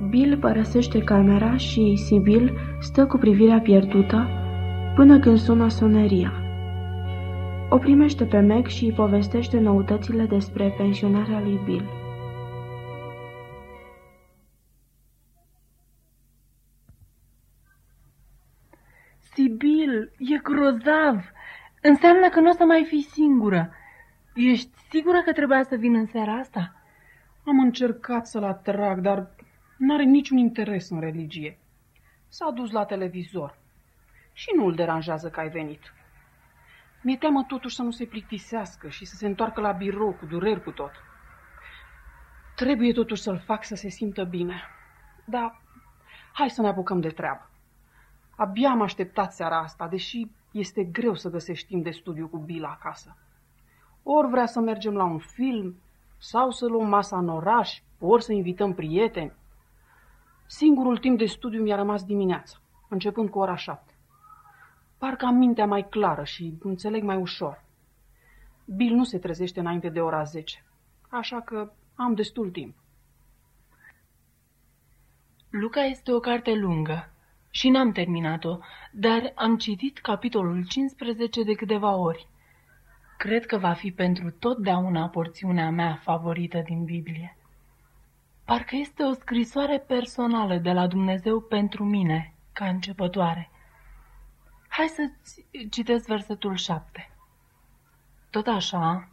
Bill părăsește camera și Sibyl stă cu privirea pierdută până când sună soneria. O primește pe Meg și îi povestește noutățile despre pensionarea lui Bill. Sibyl, e grozav! Înseamnă că nu o să mai fii singură. Ești sigură că trebuia să vin în seara asta? Am încercat să-l atrag, dar n-are niciun interes în religie. S-a dus la televizor și nu îl deranjează că ai venit. Mi-e teamă totuși să nu se plictisească și să se întoarcă la birou cu dureri cu tot. Trebuie totuși să-l fac să se simtă bine. Dar hai să ne apucăm de treabă. Abia am așteptat seara asta, deși este greu să găsești timp de studiu cu Bill acasă. Ori vrea să mergem la un film, sau să luăm masa în oraș, ori să invităm prieteni. Singurul timp de studiu mi-a rămas dimineața, începând cu ora șapte. Parcă am mintea mai clară și înțeleg mai ușor. Bill nu se trezește înainte de ora zece, așa că am destul timp. Luca este o carte lungă și n-am terminat-o, dar am citit capitolul 15 de câteva ori. Cred că va fi pentru totdeauna porțiunea mea favorită din Biblie. Parcă este o scrisoare personală de la Dumnezeu pentru mine, ca începătoare. Hai să citesc versetul 7. Tot așa,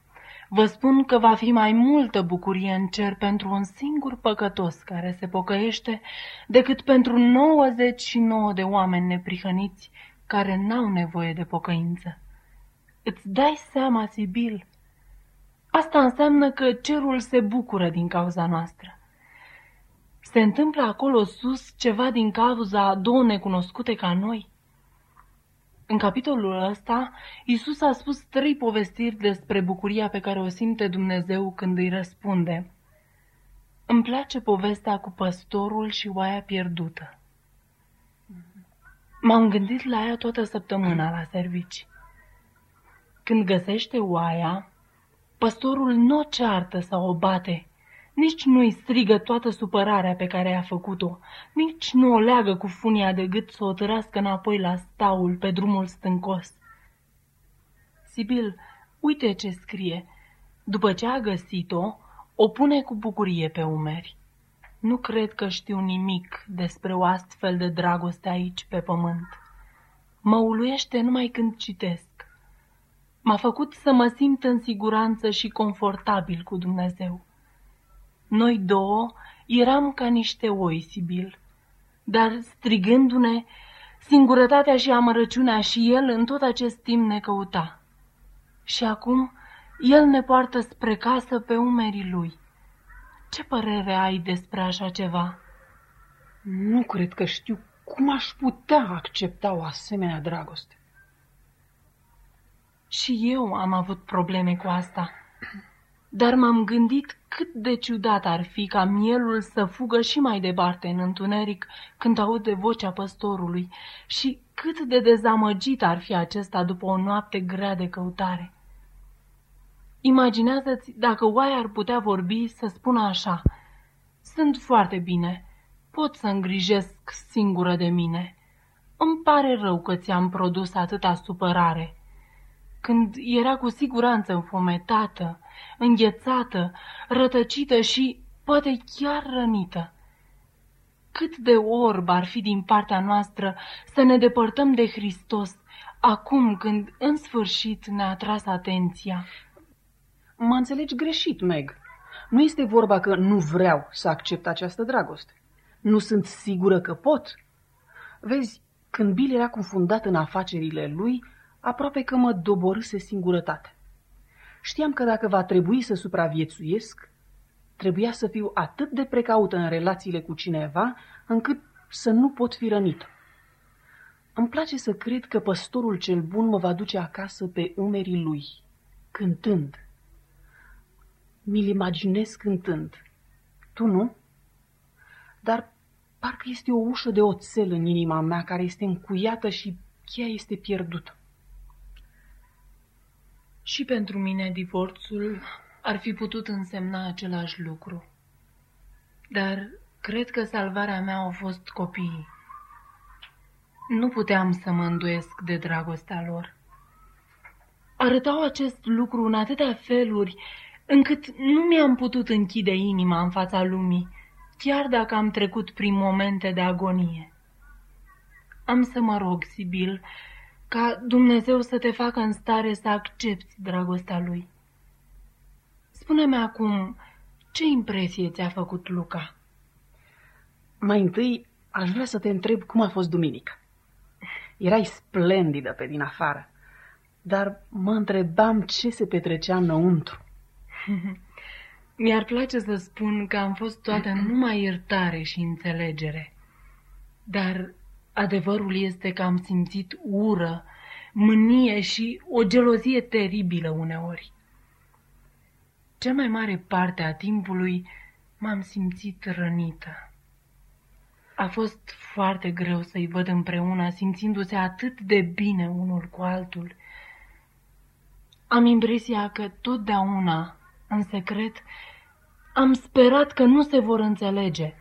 vă spun că va fi mai multă bucurie în cer pentru un singur păcătos care se pocăiește decât pentru 99 de oameni neprihăniți care n-au nevoie de pocăință. Îți dai seama, Sibil? Asta înseamnă că cerul se bucură din cauza noastră. Se întâmplă acolo sus ceva din cauza a două necunoscute ca noi? În capitolul ăsta, Isus a spus trei povestiri despre bucuria pe care o simte Dumnezeu când îi răspunde. Îmi place povestea cu păstorul și oaia pierdută. M-am gândit la ea toată săptămâna la servici. Când găsește oaia, păstorul nu o ceartă sau o bate, nici nu-i strigă toată supărarea pe care a făcut-o, nici nu o leagă cu funia de gât să o târască înapoi la staul pe drumul stâncos. Sibil, uite ce scrie. După ce a găsit-o, o pune cu bucurie pe umeri. Nu cred că știu nimic despre o astfel de dragoste aici pe pământ. Mă uluiește numai când citesc. M-a făcut să mă simt în siguranță și confortabil cu Dumnezeu. Noi două eram ca niște oi, Sibil, dar strigându-ne, singurătatea și amărăciunea și el în tot acest timp ne căuta. Și acum el ne poartă spre casă pe umerii lui. Ce părere ai despre așa ceva? Nu cred că știu cum aș putea accepta o asemenea dragoste. Și eu am avut probleme cu asta. Dar m-am gândit cât de ciudat ar fi ca mielul să fugă și mai departe în întuneric când aude vocea păstorului și cât de dezamăgit ar fi acesta după o noapte grea de căutare. Imaginează-ți dacă oaia ar putea vorbi să spună așa, Sunt foarte bine, pot să îngrijesc singură de mine. Îmi pare rău că ți-am produs atâta supărare când era cu siguranță înfometată, înghețată, rătăcită și poate chiar rănită. Cât de orb ar fi din partea noastră să ne depărtăm de Hristos acum când în sfârșit ne-a tras atenția. Mă înțelegi greșit, Meg. Nu este vorba că nu vreau să accept această dragoste. Nu sunt sigură că pot. Vezi, când Bill era confundat în afacerile lui, aproape că mă doborâse singurătate. Știam că dacă va trebui să supraviețuiesc, trebuia să fiu atât de precaută în relațiile cu cineva, încât să nu pot fi rănită. Îmi place să cred că păstorul cel bun mă va duce acasă pe umerii lui, cântând. Mi-l imaginez cântând. Tu nu? Dar parcă este o ușă de oțel în inima mea care este încuiată și cheia este pierdută. Și pentru mine divorțul ar fi putut însemna același lucru. Dar Cred că salvarea mea au fost copiii. Nu puteam să mă îndoiesc de dragostea lor. Arătau acest lucru în atâtea feluri, încât nu mi-am putut închide inima în fața lumii, chiar dacă am trecut prin momente de agonie. Am să mă rog, Sibil, ca Dumnezeu să te facă în stare să accepti dragostea Lui. Spune-mi acum, ce impresie ți-a făcut Luca? Mai întâi, aș vrea să te întreb cum a fost duminica. Erai splendidă pe din afară, dar mă întrebam ce se petrecea înăuntru. Mi-ar place să spun că am fost toată numai iertare și înțelegere. Dar adevărul este că am simțit ură, mânie și o gelozie teribilă uneori. Cea mai mare parte a timpului m-am simțit rănită. A fost foarte greu să-i văd împreună, simțindu-se atât de bine unul cu altul. Am impresia că totdeauna, în secret, am sperat că nu se vor înțelege.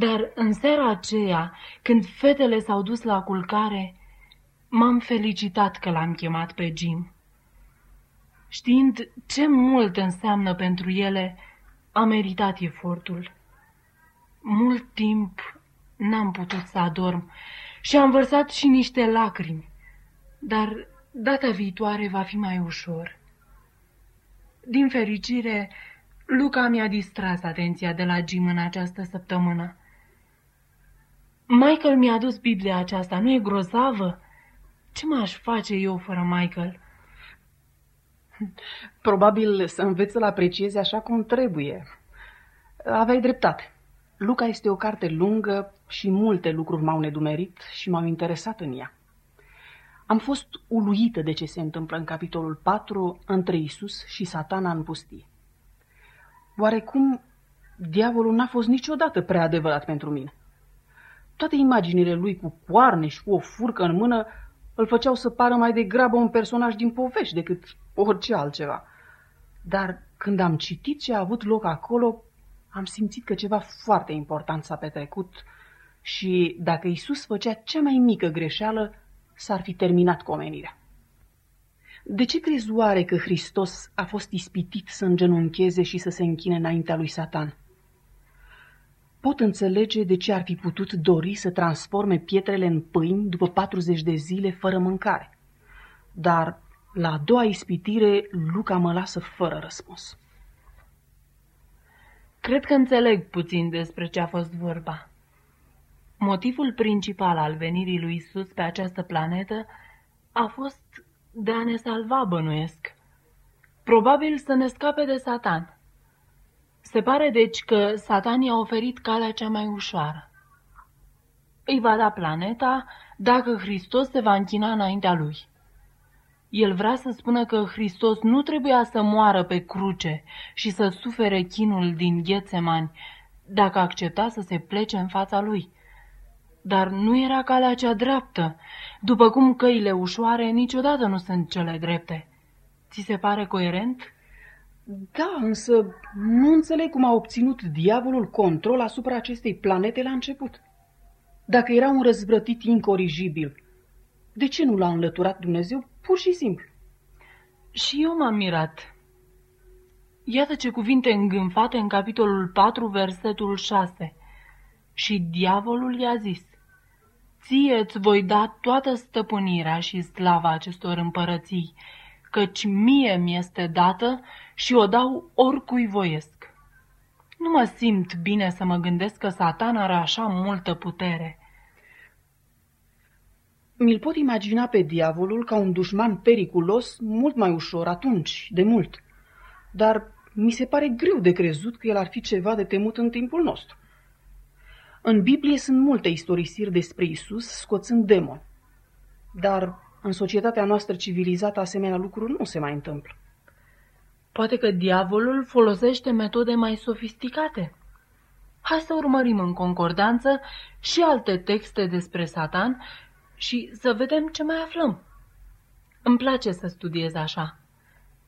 Dar în seara aceea, când fetele s-au dus la culcare, m-am felicitat că l-am chemat pe Jim. Știind ce mult înseamnă pentru ele, a meritat efortul. Mult timp n-am putut să adorm și am vărsat și niște lacrimi, dar data viitoare va fi mai ușor. Din fericire, Luca mi-a distras atenția de la Jim în această săptămână. Michael mi-a dus Biblia aceasta, nu e grozavă? Ce m-aș face eu fără Michael? Probabil să înveți să-l apreciezi așa cum trebuie. Aveai dreptate. Luca este o carte lungă și multe lucruri m-au nedumerit și m-au interesat în ea. Am fost uluită de ce se întâmplă în capitolul 4 între Isus și satana în pustie. Oarecum, diavolul n-a fost niciodată prea adevărat pentru mine. Toate imaginile lui cu coarne și cu o furcă în mână îl făceau să pară mai degrabă un personaj din povești decât orice altceva. Dar când am citit ce a avut loc acolo, am simțit că ceva foarte important s-a petrecut și dacă Isus făcea cea mai mică greșeală, s-ar fi terminat cu omenirea. De ce crezi oare că Hristos a fost ispitit să îngenuncheze și să se închine înaintea lui Satan? Pot înțelege de ce ar fi putut dori să transforme pietrele în pâini după 40 de zile fără mâncare. Dar la a doua ispitire, Luca mă lasă fără răspuns. Cred că înțeleg puțin despre ce a fost vorba. Motivul principal al venirii lui Isus pe această planetă a fost de a ne salva, bănuiesc. Probabil să ne scape de Satan. Se pare deci că Satan i-a oferit calea cea mai ușoară. Îi va da planeta dacă Hristos se va închina înaintea lui. El vrea să spună că Hristos nu trebuia să moară pe cruce și să sufere chinul din Ghețemani dacă accepta să se plece în fața lui. Dar nu era calea cea dreaptă, după cum căile ușoare niciodată nu sunt cele drepte. Ți se pare coerent? Da, însă nu înțeleg cum a obținut diavolul control asupra acestei planete la început. Dacă era un răzvrătit incorigibil, de ce nu l-a înlăturat Dumnezeu pur și simplu? Și eu m-am mirat. Iată ce cuvinte îngânfate în capitolul 4, versetul 6. Și diavolul i-a zis, Ție îți voi da toată stăpânirea și slava acestor împărății, căci mie mi-este dată și o dau oricui voiesc. Nu mă simt bine să mă gândesc că satan are așa multă putere. Mi-l pot imagina pe diavolul ca un dușman periculos mult mai ușor atunci, de mult. Dar mi se pare greu de crezut că el ar fi ceva de temut în timpul nostru. În Biblie sunt multe istorisiri despre Isus scoțând demoni. Dar în societatea noastră civilizată asemenea lucruri nu se mai întâmplă. Poate că diavolul folosește metode mai sofisticate. Hai să urmărim în concordanță și alte texte despre Satan și să vedem ce mai aflăm. Îmi place să studiez așa.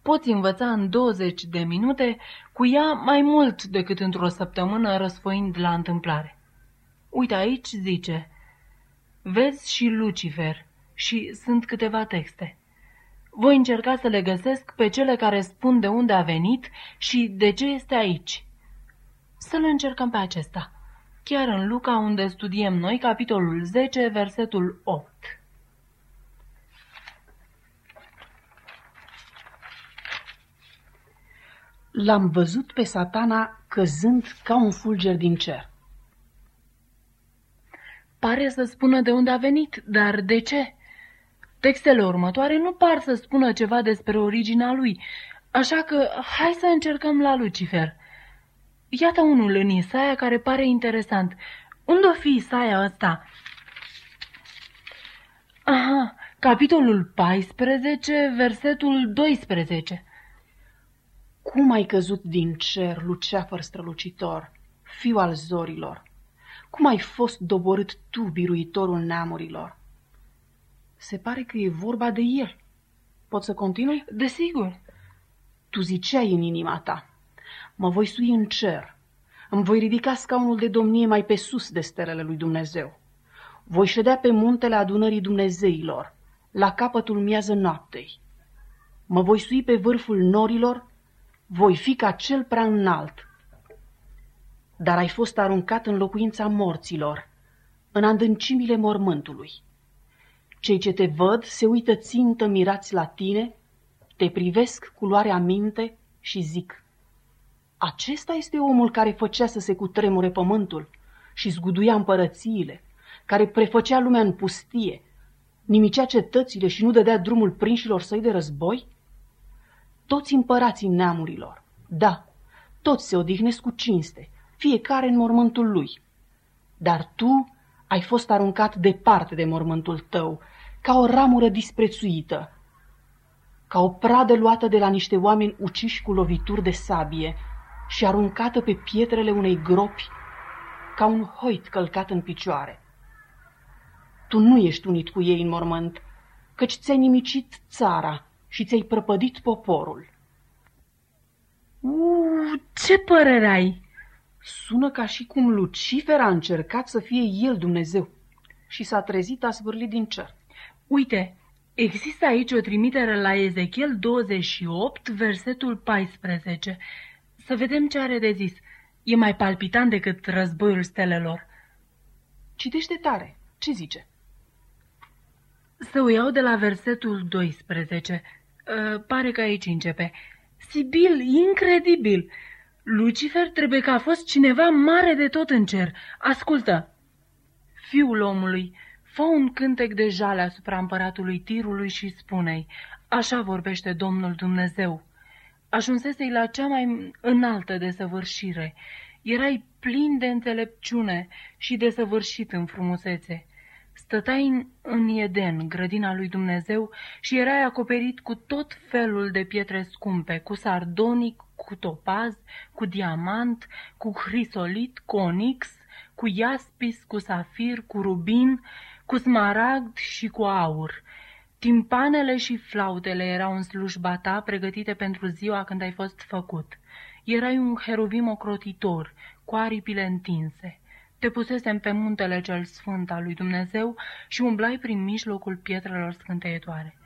poți învăța în 20 de minute cu ea mai mult decât într-o săptămână răsfoind la întâmplare. Uite aici zice, vezi și Lucifer și sunt câteva texte. Voi încerca să le găsesc pe cele care spun de unde a venit și de ce este aici. Să-l încercăm pe acesta. Chiar în Luca, unde studiem noi, capitolul 10, versetul 8. L-am văzut pe satana căzând ca un fulger din cer. Pare să spună de unde a venit, dar de ce? Textele următoare nu par să spună ceva despre originea lui, așa că hai să încercăm la Lucifer. Iată unul în Isaia care pare interesant. Unde o fi Isaia ăsta? Aha, capitolul 14, versetul 12. Cum ai căzut din cer, Luceafăr strălucitor, fiu al zorilor? Cum ai fost doborât tu, biruitorul neamurilor? Se pare că e vorba de el. Pot să continui? Desigur. Tu ziceai în inima ta, mă voi sui în cer, îmi voi ridica scaunul de domnie mai pe sus de stelele lui Dumnezeu. Voi ședea pe muntele adunării Dumnezeilor, la capătul miază noaptei. Mă voi sui pe vârful norilor, voi fi ca cel prea înalt. Dar ai fost aruncat în locuința morților, în adâncimile mormântului. Cei ce te văd se uită țintă mirați la tine, te privesc cu luarea minte și zic, acesta este omul care făcea să se cutremure pământul și zguduia împărățiile, care prefăcea lumea în pustie, nimicea cetățile și nu dădea drumul prinșilor săi de război? Toți împărații neamurilor, da, toți se odihnesc cu cinste, fiecare în mormântul lui. Dar tu ai fost aruncat departe de mormântul tău, ca o ramură disprețuită, ca o pradă luată de la niște oameni uciși cu lovituri de sabie și aruncată pe pietrele unei gropi, ca un hoit călcat în picioare. Tu nu ești unit cu ei în mormânt, căci ți-ai nimicit țara și ți-ai prăpădit poporul. Uu, ce părere ai? Sună ca și cum Lucifer a încercat să fie el Dumnezeu și s-a trezit asvârlit din cer. Uite, există aici o trimitere la Ezechiel 28, versetul 14. Să vedem ce are de zis. E mai palpitant decât războiul stelelor. Citește tare. Ce zice? Să o iau de la versetul 12. Uh, pare că aici începe. Sibil, incredibil! Lucifer trebuie că a fost cineva mare de tot în cer. Ascultă! Fiul omului, fă un cântec de jale asupra împăratului tirului și spune-i, așa vorbește Domnul Dumnezeu. Ajunsesei la cea mai înaltă desăvârșire. Erai plin de înțelepciune și desăvârșit în frumusețe. Stăteai în, în Eden, grădina lui Dumnezeu, și erai acoperit cu tot felul de pietre scumpe, cu sardonic, cu topaz, cu diamant, cu hrisolit, cu onix, cu iaspis, cu safir, cu rubin, cu smaragd și cu aur. Timpanele și flautele erau în slujba ta, pregătite pentru ziua când ai fost făcut. Erai un heruvim ocrotitor, cu aripile întinse. Te pusesem pe muntele cel sfânt al lui Dumnezeu și umblai prin mijlocul pietrelor scânteietoare.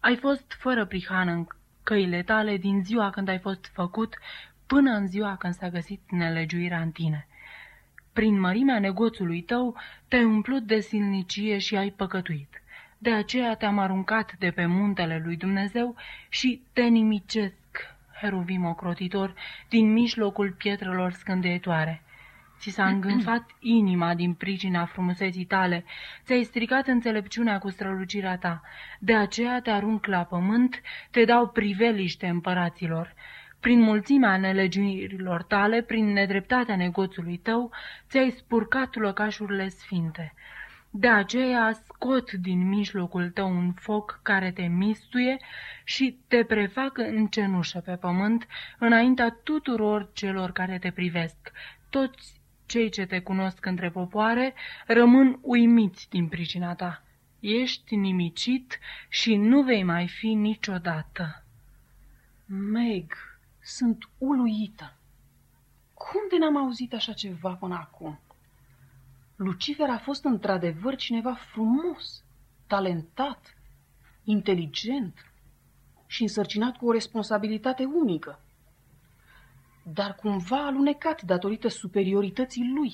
Ai fost fără prihană în căile tale din ziua când ai fost făcut până în ziua când s-a găsit nelegiuirea în tine. Prin mărimea negoțului tău te-ai umplut de silnicie și ai păcătuit. De aceea te-am aruncat de pe muntele lui Dumnezeu și te nimicesc, heruvim ocrotitor, din mijlocul pietrelor scândeietoare. Ți s-a îngânfat inima din pricina frumuseții tale, ți-ai stricat înțelepciunea cu strălucirea ta, de aceea te arunc la pământ, te dau priveliște împăraților. Prin mulțimea nelegiuirilor tale, prin nedreptatea negoțului tău, ți-ai spurcat lăcașurile sfinte. De aceea scot din mijlocul tău un foc care te mistuie și te prefac în cenușă pe pământ înaintea tuturor celor care te privesc. Toți cei ce te cunosc între popoare rămân uimiți din pricina ta. Ești nimicit și nu vei mai fi niciodată. Meg, sunt uluită. Cum de n-am auzit așa ceva până acum? Lucifer a fost într-adevăr cineva frumos, talentat, inteligent și însărcinat cu o responsabilitate unică, dar cumva alunecat datorită superiorității lui,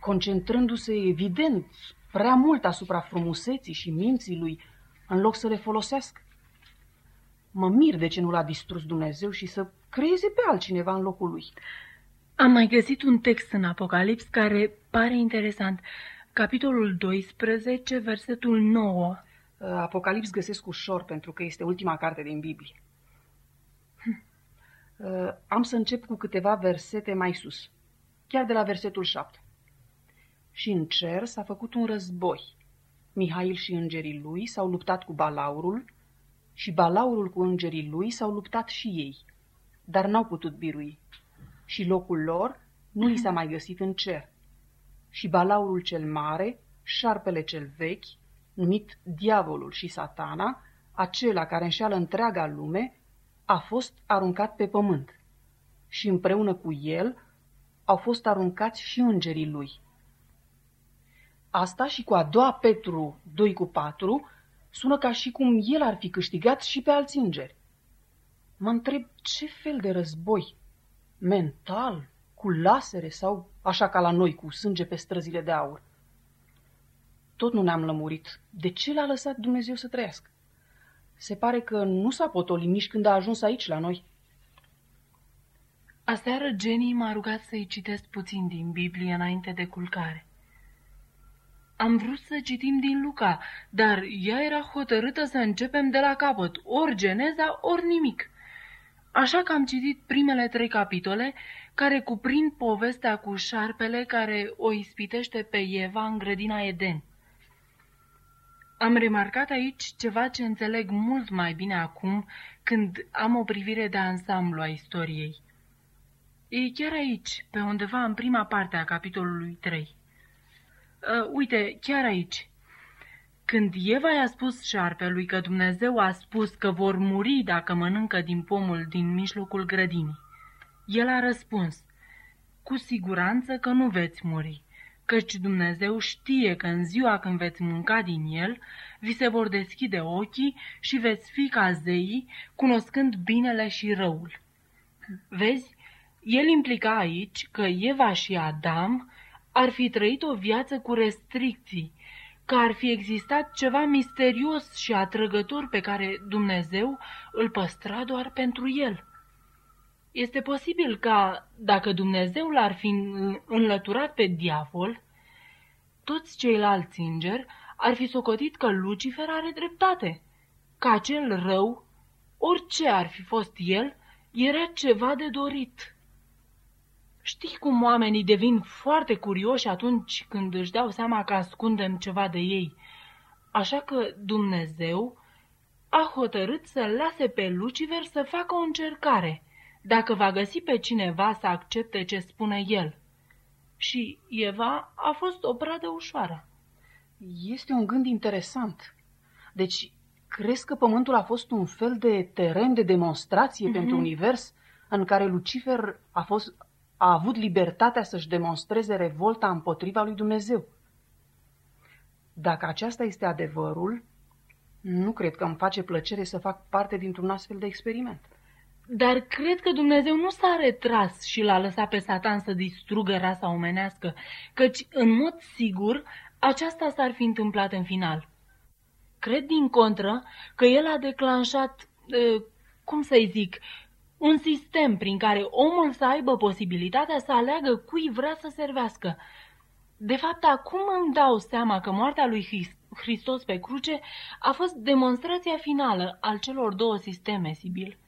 concentrându-se evident prea mult asupra frumuseții și minții lui, în loc să le folosească. Mă mir de ce nu l-a distrus Dumnezeu și să creeze pe altcineva în locul lui. Am mai găsit un text în Apocalips care pare interesant. Capitolul 12, versetul 9. Apocalips găsesc ușor pentru că este ultima carte din Biblie. Hm. Am să încep cu câteva versete mai sus, chiar de la versetul 7. Și în cer s-a făcut un război. Mihail și îngerii lui s-au luptat cu balaurul și balaurul cu îngerii lui s-au luptat și ei, dar n-au putut birui. Și locul lor nu li s-a mai găsit în cer. Și balaurul cel mare, șarpele cel vechi, numit diavolul și satana, acela care înșeală întreaga lume, a fost aruncat pe pământ. Și împreună cu el au fost aruncați și îngerii lui. Asta și cu a doua Petru 2 cu 4 sună ca și cum el ar fi câștigat și pe alți îngeri. Mă întreb ce fel de război, mental, cu lasere sau așa ca la noi, cu sânge pe străzile de aur. Tot nu ne-am lămurit. De ce l-a lăsat Dumnezeu să trăiască? Se pare că nu s-a potolit nici când a ajuns aici la noi. Aseară Jenny m-a rugat să-i citesc puțin din Biblie înainte de culcare. Am vrut să citim din Luca, dar ea era hotărâtă să începem de la capăt, ori geneza, ori nimic. Așa că am citit primele trei capitole, care cuprind povestea cu șarpele care o ispitește pe Eva în grădina Eden. Am remarcat aici ceva ce înțeleg mult mai bine acum când am o privire de ansamblu a istoriei. E chiar aici, pe undeva în prima parte a capitolului 3. Uh, uite, chiar aici. Când Eva i-a spus șarpelui că Dumnezeu a spus că vor muri dacă mănâncă din pomul din mijlocul grădinii, el a răspuns, cu siguranță că nu veți muri, căci Dumnezeu știe că în ziua când veți mânca din el, vi se vor deschide ochii și veți fi ca zeii, cunoscând binele și răul. Vezi, el implica aici că Eva și Adam ar fi trăit o viață cu restricții, că ar fi existat ceva misterios și atrăgător pe care Dumnezeu îl păstra doar pentru el. Este posibil ca, dacă Dumnezeu l-ar fi înlăturat pe diavol, toți ceilalți îngeri ar fi socotit că Lucifer are dreptate, că acel rău, orice ar fi fost el, era ceva de dorit. Știi cum oamenii devin foarte curioși atunci când își dau seama că ascundem ceva de ei. Așa că Dumnezeu a hotărât să lase pe Lucifer să facă o încercare, dacă va găsi pe cineva să accepte ce spune el. Și Eva a fost o pradă ușoară. Este un gând interesant. Deci, crezi că pământul a fost un fel de teren de demonstrație mm-hmm. pentru univers în care Lucifer a fost a avut libertatea să-și demonstreze revolta împotriva lui Dumnezeu. Dacă aceasta este adevărul, nu cred că îmi face plăcere să fac parte dintr-un astfel de experiment. Dar cred că Dumnezeu nu s-a retras și l-a lăsat pe Satan să distrugă rasa omenească, căci, în mod sigur, aceasta s-ar fi întâmplat în final. Cred, din contră, că el a declanșat, cum să-i zic, un sistem prin care omul să aibă posibilitatea să aleagă cui vrea să servească. De fapt, acum îmi dau seama că moartea lui Hristos pe cruce a fost demonstrația finală al celor două sisteme, Sibil.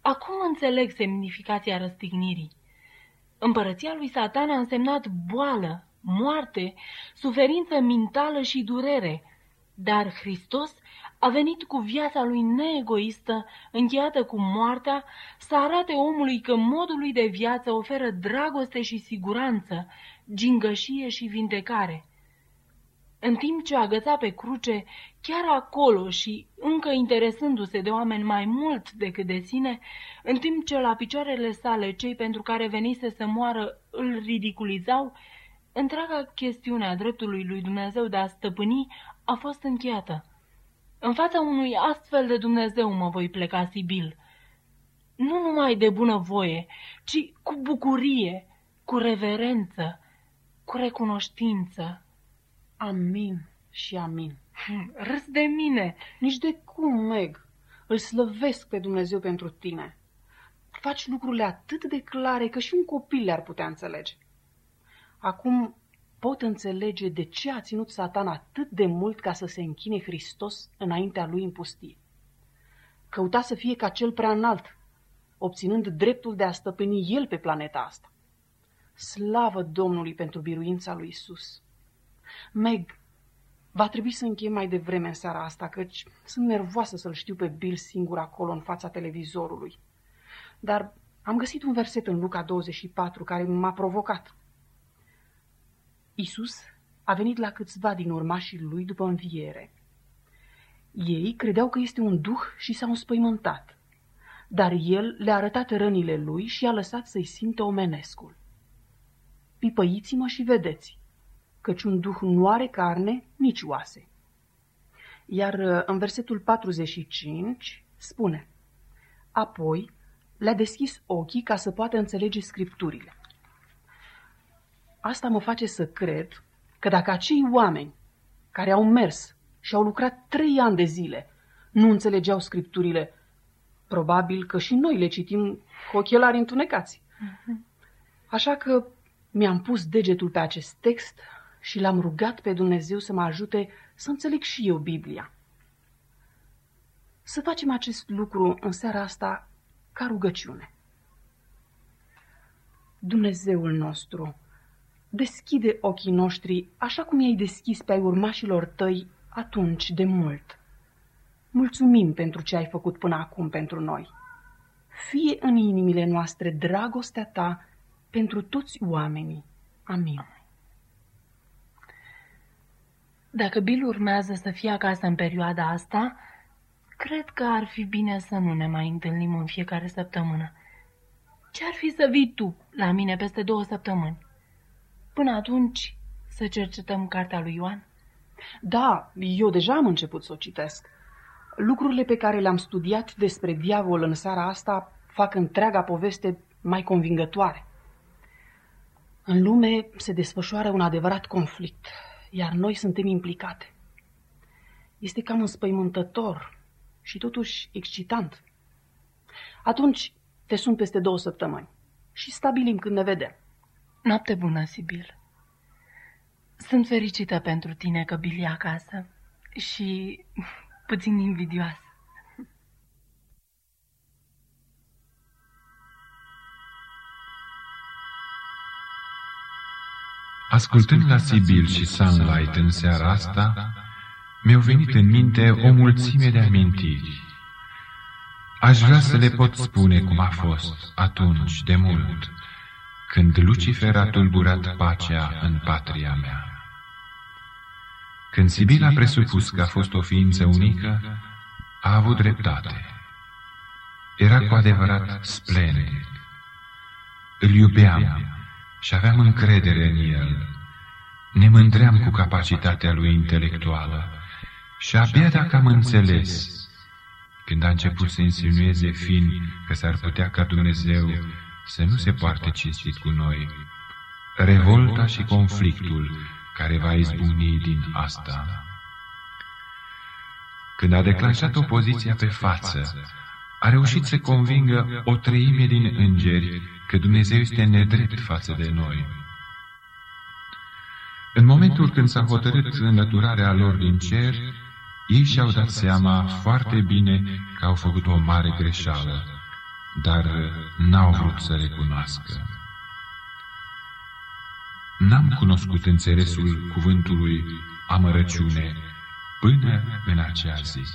Acum înțeleg semnificația răstignirii. Împărăția lui Satan a însemnat boală, moarte, suferință mentală și durere, dar Hristos a venit cu viața lui neegoistă, încheiată cu moartea, să arate omului că modul lui de viață oferă dragoste și siguranță, gingășie și vindecare. în timp ce agăța pe cruce, chiar acolo și încă interesându-se de oameni mai mult decât de sine, în timp ce la picioarele sale cei pentru care venise să moară îl ridiculizau, întreaga chestiune a dreptului lui Dumnezeu de a stăpâni a fost încheiată. În fața unui astfel de Dumnezeu mă voi pleca, Sibil. Nu numai de bună voie, ci cu bucurie, cu reverență, cu recunoștință. Amin și amin. Hm, râs de mine. Nici de cum, Meg. Îl slăvesc pe Dumnezeu pentru tine. Faci lucrurile atât de clare că și un copil le-ar putea înțelege. Acum pot înțelege de ce a ținut Satan atât de mult ca să se închine Hristos înaintea lui în pustie. Căuta să fie ca cel prea înalt, obținând dreptul de a stăpâni el pe planeta asta. Slavă Domnului pentru biruința lui Isus. Meg, va trebui să închei mai devreme în seara asta, căci sunt nervoasă să-l știu pe Bill singur acolo în fața televizorului. Dar am găsit un verset în Luca 24 care m-a provocat. Isus a venit la câțiva din urmașii lui după înviere. Ei credeau că este un duh și s-au înspăimântat, dar el le-a arătat rănile lui și a lăsat să-i simtă omenescul. Pipăiți-mă și vedeți, căci un duh nu are carne, nici oase. Iar uh, în versetul 45 spune, Apoi le-a deschis ochii ca să poată înțelege scripturile. Asta mă face să cred că dacă acei oameni care au mers și au lucrat trei ani de zile nu înțelegeau scripturile, probabil că și noi le citim cu ochelari întunecați. Mhm. Așa că mi-am pus degetul pe acest text și l-am rugat pe Dumnezeu să mă ajute să înțeleg și eu Biblia. Să facem acest lucru în seara asta ca rugăciune. Dumnezeul nostru, deschide ochii noștri așa cum i-ai deschis pe ai urmașilor tăi atunci de mult. Mulțumim pentru ce ai făcut până acum pentru noi. Fie în inimile noastre dragostea ta pentru toți oamenii. Amin. Dacă Bill urmează să fie acasă în perioada asta, cred că ar fi bine să nu ne mai întâlnim în fiecare săptămână. Ce ar fi să vii tu la mine peste două săptămâni? Până atunci să cercetăm cartea lui Ioan? Da, eu deja am început să o citesc. Lucrurile pe care le-am studiat despre diavol în seara asta fac întreaga poveste mai convingătoare. În lume se desfășoară un adevărat conflict, iar noi suntem implicate. Este cam înspăimântător și totuși excitant. Atunci te sun peste două săptămâni și stabilim când ne vedem. Noapte bună, Sibil. Sunt fericită pentru tine că Bill e acasă și puțin invidioasă. Ascultând la Sibil și Sunlight în seara asta, mi-au venit în minte o mulțime de amintiri. Aș vrea să le pot spune cum a fost atunci, de mult, când Lucifer a tulburat pacea în patria mea. Când Sibil a presupus că a fost o ființă unică, a avut dreptate. Era cu adevărat splendid. Îl iubeam și aveam încredere în el. Ne mândream cu capacitatea lui intelectuală și abia dacă am înțeles, când a început să insinueze fin că s-ar putea ca Dumnezeu să nu se poarte cinstit cu noi, revolta și conflictul care va izbucni din asta. Când a declanșat opoziția pe față, a reușit să convingă o treime din îngeri că Dumnezeu este nedrept față de noi. În momentul când s-a hotărât înlăturarea lor din cer, ei și-au dat seama foarte bine că au făcut o mare greșeală, dar n-au vrut să recunoască. N-am cunoscut înțelesul cuvântului amărăciune până în acea zi.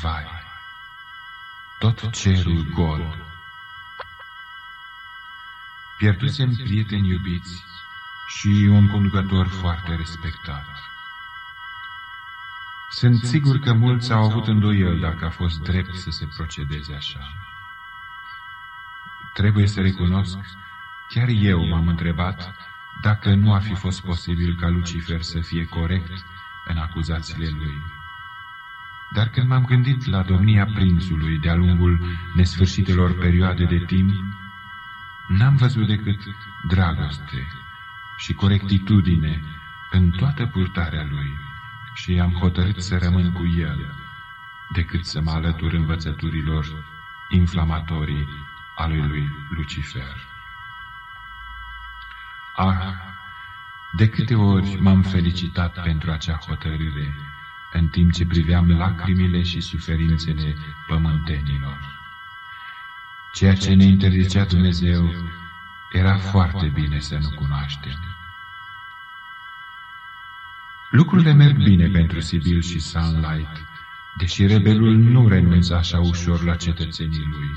Vai, tot cerul gol Pierdusem prieteni iubiți și un conducător foarte respectat. Sunt sigur că mulți au avut îndoiel dacă a fost drept să se procedeze așa. Trebuie să recunosc, chiar eu m-am întrebat dacă nu ar fi fost posibil ca Lucifer să fie corect în acuzațiile lui. Dar când m-am gândit la domnia prințului de-a lungul nesfârșitelor perioade de timp, n-am văzut decât dragoste și corectitudine în toată purtarea lui și am hotărât să rămân cu el, decât să mă alătur învățăturilor inflamatorii a lui, lui Lucifer. Ah, de câte ori m-am felicitat pentru acea hotărâre, în timp ce priveam lacrimile și suferințele pământenilor. Ceea ce ne interzicea Dumnezeu era foarte bine să nu cunoaștem. Lucrurile merg bine pentru Sibyl și Sunlight, deși rebelul nu renunță așa ușor la cetățenii lui.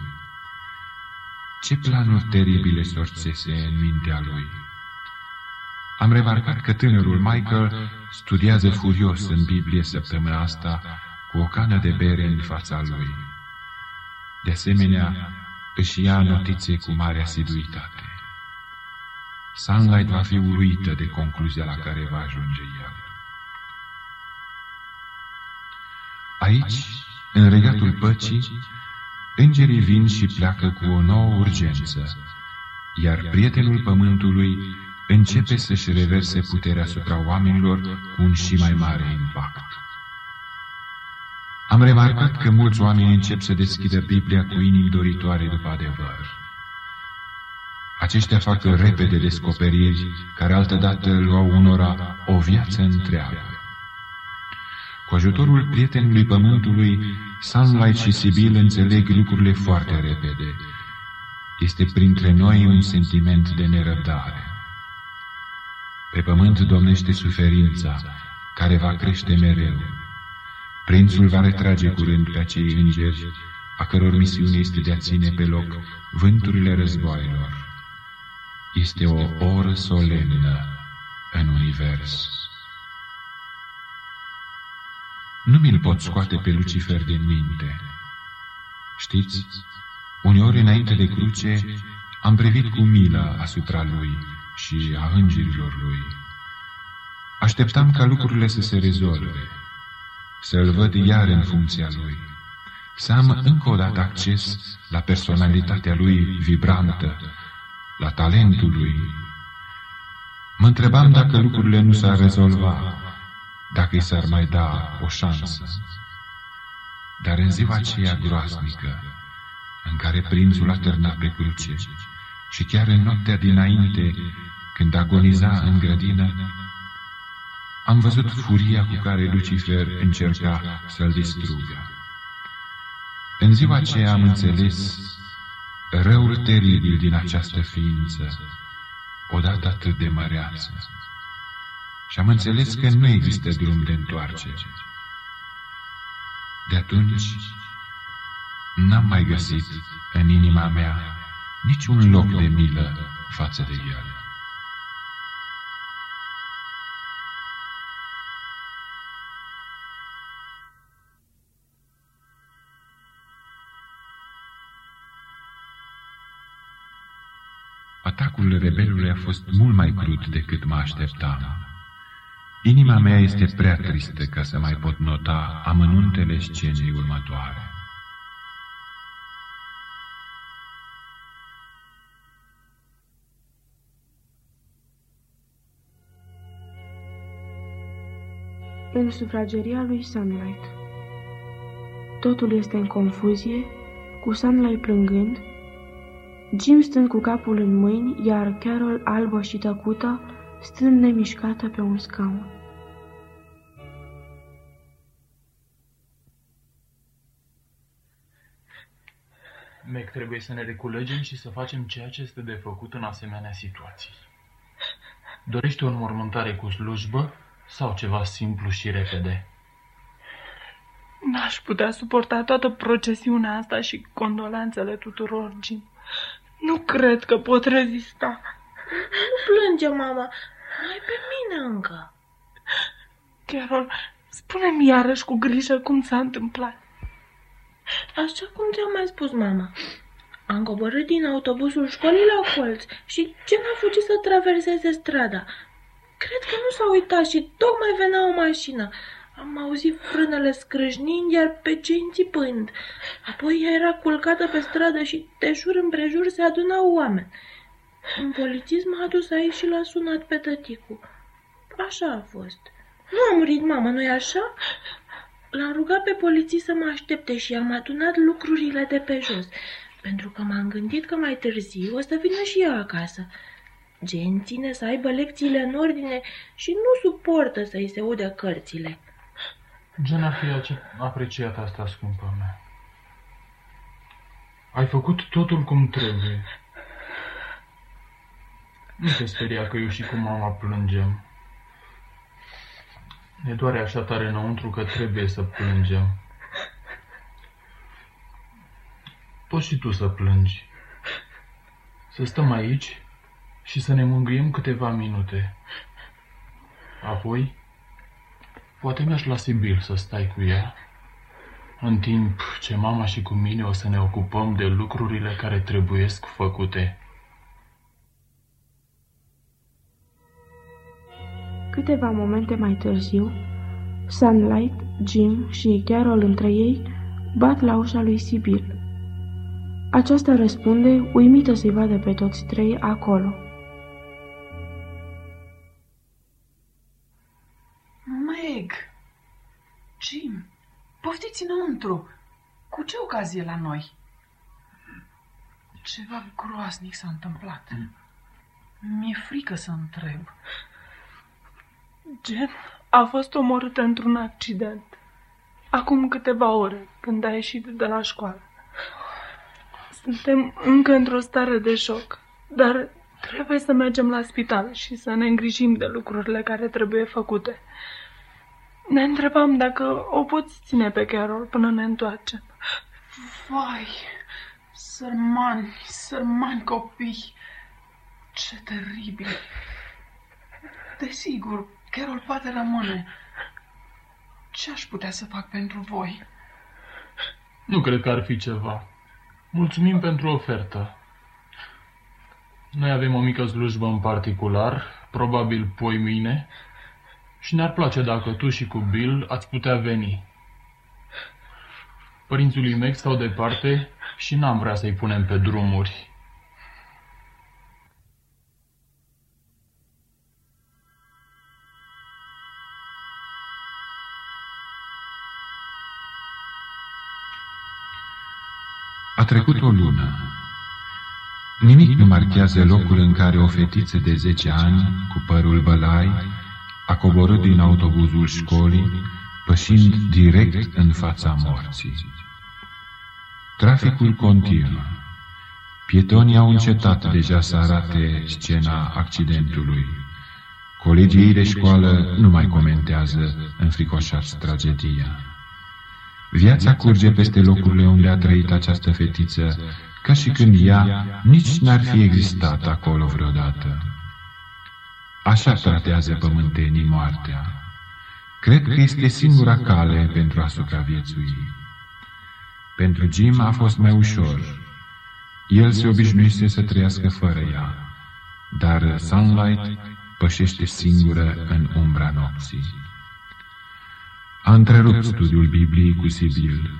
Ce planuri teribile sorțese în mintea lui! Am remarcat că tânărul Michael studiază furios în Biblie săptămâna asta cu o cană de bere în fața lui. De asemenea, își ia notițe cu mare asiduitate. Sunlight va fi uluită de concluzia la care va ajunge el. Aici, în regatul păcii, îngerii vin și pleacă cu o nouă urgență, iar prietenul pământului începe să-și reverse puterea asupra oamenilor cu un și mai mare impact. Am remarcat că mulți oameni încep să deschidă Biblia cu inimi doritoare după adevăr. Aceștia fac repede descoperiri care altădată luau unora o viață întreagă. Cu ajutorul prietenului pământului, Sunlight și Sibyl înțeleg lucrurile foarte repede. Este printre noi un sentiment de nerăbdare. Pe pământ domnește suferința, care va crește mereu. Prințul va retrage curând pe acei îngeri, a căror misiune este de a ține pe loc vânturile războaielor. Este o oră solemnă în univers. Nu mi-l pot scoate pe Lucifer din minte. Știți, uneori înainte de cruce am privit cu milă asupra lui și a îngerilor lui. Așteptam ca lucrurile să se rezolve, să-l văd iar în funcția lui, să am încă o dată acces la personalitatea lui vibrantă, la talentul lui. Mă întrebam dacă lucrurile nu s-ar rezolva, dacă i s-ar mai da o șansă. Dar în ziua aceea groaznică, în care prințul a târnat pe cruce, și chiar în noaptea dinainte, când agoniza în grădină, am văzut furia cu care Lucifer încerca să-l distrugă. În ziua aceea am înțeles răul teribil din această ființă, odată atât de măreață. Și am înțeles că nu există drum de întoarcere. De atunci n-am mai găsit în inima mea niciun loc de milă față de el. Atacul rebelului a fost mult mai crud decât mă așteptam. Inima mea este prea tristă ca să mai pot nota amănuntele scenei următoare. În sufrageria lui Sunlight Totul este în confuzie, cu Sunlight plângând, Jim stând cu capul în mâini, iar Carol, albă și tăcută, stând nemișcată pe un scaun. Meg, trebuie să ne reculegem și să facem ceea ce este de făcut în asemenea situații. Dorește o înmormântare cu slujbă sau ceva simplu și repede? N-aș putea suporta toată procesiunea asta și condolanțele tuturor, Jim. Nu cred că pot rezista. Nu plânge, mama. bine încă. Carol, spune-mi iarăși cu grijă cum s-a întâmplat. Așa cum ți-am mai spus, mama. Am coborât din autobuzul școlii la colț și ce m-a fugit să traverseze strada. Cred că nu s-a uitat și tocmai venea o mașină. Am auzit frânele scrâșnind, iar pe cei înțipând. Apoi ea era culcată pe stradă și de jur împrejur se adunau oameni. Un polițist m-a adus aici și l-a sunat pe tăticu. Așa a fost. Nu a murit mama, nu-i așa? L-am rugat pe polițist să mă aștepte și am adunat lucrurile de pe jos, pentru că m-am gândit că mai târziu o să vină și ea acasă. Gen ține să aibă lecțiile în ordine și nu suportă să-i se udă cărțile. Gen ar fi apreciat asta, scumpă mea. Ai făcut totul cum trebuie. Nu te speria că eu și cu mama plângem. Ne doare așa tare înăuntru că trebuie să plângem. Poți și tu să plângi. Să stăm aici și să ne mângâiem câteva minute. Apoi, poate mi-aș la Sibil să stai cu ea, în timp ce mama și cu mine o să ne ocupăm de lucrurile care trebuiesc făcute. Câteva momente mai târziu, Sunlight, Jim și Carol între ei bat la ușa lui Sibyl. Aceasta răspunde, uimită să-i vadă pe toți trei acolo. Meg! Jim! Poftiți înăuntru! Cu ce ocazie la noi? Ceva groaznic s-a întâmplat. Mi-e frică să întreb. Jen a fost omorâtă într-un accident. Acum câteva ore, când a ieșit de la școală. Suntem încă într-o stare de șoc, dar trebuie să mergem la spital și să ne îngrijim de lucrurile care trebuie făcute. Ne întrebam dacă o poți ține pe Carol până ne întoarcem. Vai, sărmani, sărmani copii, ce teribil. Desigur, Carol poate rămâne. Ce aș putea să fac pentru voi? Nu cred că ar fi ceva. Mulțumim pentru ofertă. Noi avem o mică slujbă în particular, probabil poi mâine, și ne-ar place dacă tu și cu Bill ați putea veni. Părinții lui Meg stau departe și n-am vrea să-i punem pe drumuri. A trecut o lună. Nimic nu marchează locul în care o fetiță de zece ani, cu părul bălai, a coborât din autobuzul școlii, pășind direct în fața morții. Traficul continuă. Pietonii au încetat deja să arate scena accidentului. Colegii ei de școală nu mai comentează înfricoșați tragedia. Viața curge peste locurile unde a trăit această fetiță, ca și când ea nici n-ar fi existat acolo vreodată. Așa tratează pământenii moartea. Cred că este singura cale pentru a supraviețui. Pentru Jim a fost mai ușor. El se obișnuise să trăiască fără ea, dar Sunlight pășește singură în umbra nopții. A întrerupt studiul Bibliei cu Sibil.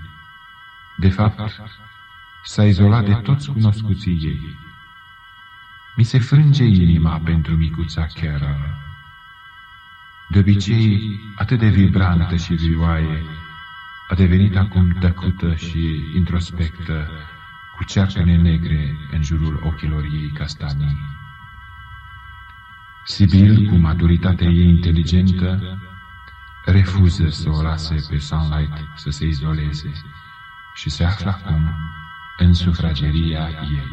De fapt, s-a izolat de toți cunoscuții ei. Mi se frânge inima pentru micuța Carol. De obicei, atât de vibrantă și vioaie, a devenit acum tăcută și introspectă, cu cearcăne negre în jurul ochilor ei castanii. Sibil, cu maturitatea ei inteligentă, refuză să o lase pe Sunlight să se izoleze și se află acum în sufrageria ei.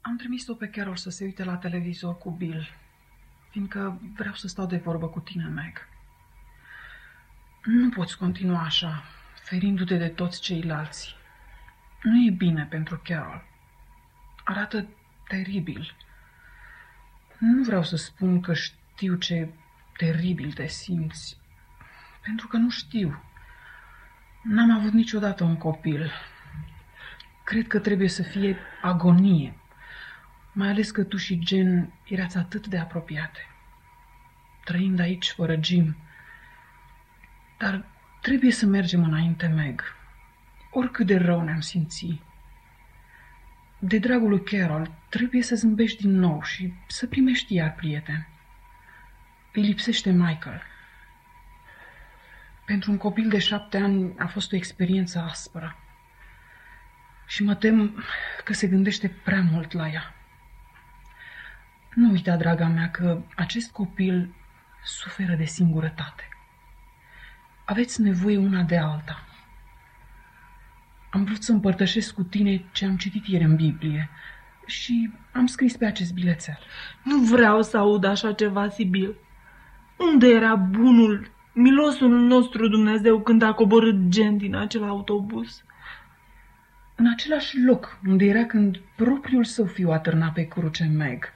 Am trimis-o pe Carol să se uite la televizor cu Bill, fiindcă vreau să stau de vorbă cu tine, Meg. Nu poți continua așa, ferindu-te de toți ceilalți. Nu e bine pentru Carol. arată teribil. Nu vreau să spun că știu ce teribil te simți, pentru că nu știu. N-am avut niciodată un copil. Cred că trebuie să fie agonie, mai ales că tu și Jen erați atât de apropiate. Trăind aici fără Jim. Dar trebuie să mergem înainte, Meg. Oricât de rău ne-am simțit. De dragul lui Carol, trebuie să zâmbești din nou și să primești iar prieten. Îi lipsește Michael. Pentru un copil de șapte ani a fost o experiență aspră. Și mă tem că se gândește prea mult la ea. Nu uita, draga mea, că acest copil suferă de singurătate. Aveți nevoie una de alta. Am vrut să împărtășesc cu tine ce am citit ieri în Biblie și am scris pe acest bilețel. Nu vreau să aud așa ceva, Sibil. Unde era bunul, milosul nostru Dumnezeu când a coborât gen din acel autobuz? În același loc unde era când propriul său fiu a târnat pe cruce Meg,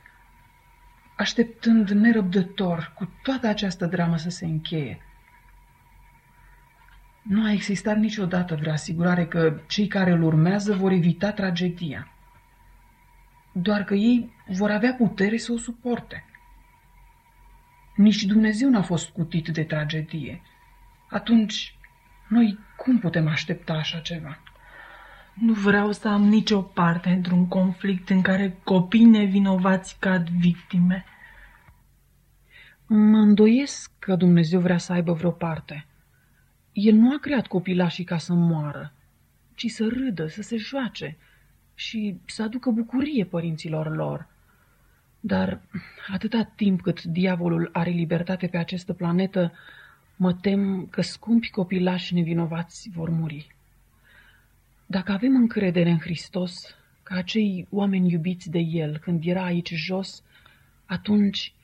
așteptând nerăbdător cu toată această dramă să se încheie. Nu a existat niciodată vreo asigurare că cei care îl urmează vor evita tragedia. Doar că ei vor avea putere să o suporte. Nici Dumnezeu n-a fost cutit de tragedie. Atunci, noi cum putem aștepta așa ceva? Nu vreau să am nicio parte într-un conflict în care copii nevinovați cad victime. Mă îndoiesc că Dumnezeu vrea să aibă vreo parte. El nu a creat copilașii ca să moară, ci să râdă, să se joace și să aducă bucurie părinților lor. Dar atâta timp cât diavolul are libertate pe această planetă, mă tem că scumpi copilași nevinovați vor muri. Dacă avem încredere în Hristos, ca acei oameni iubiți de El când era aici jos, atunci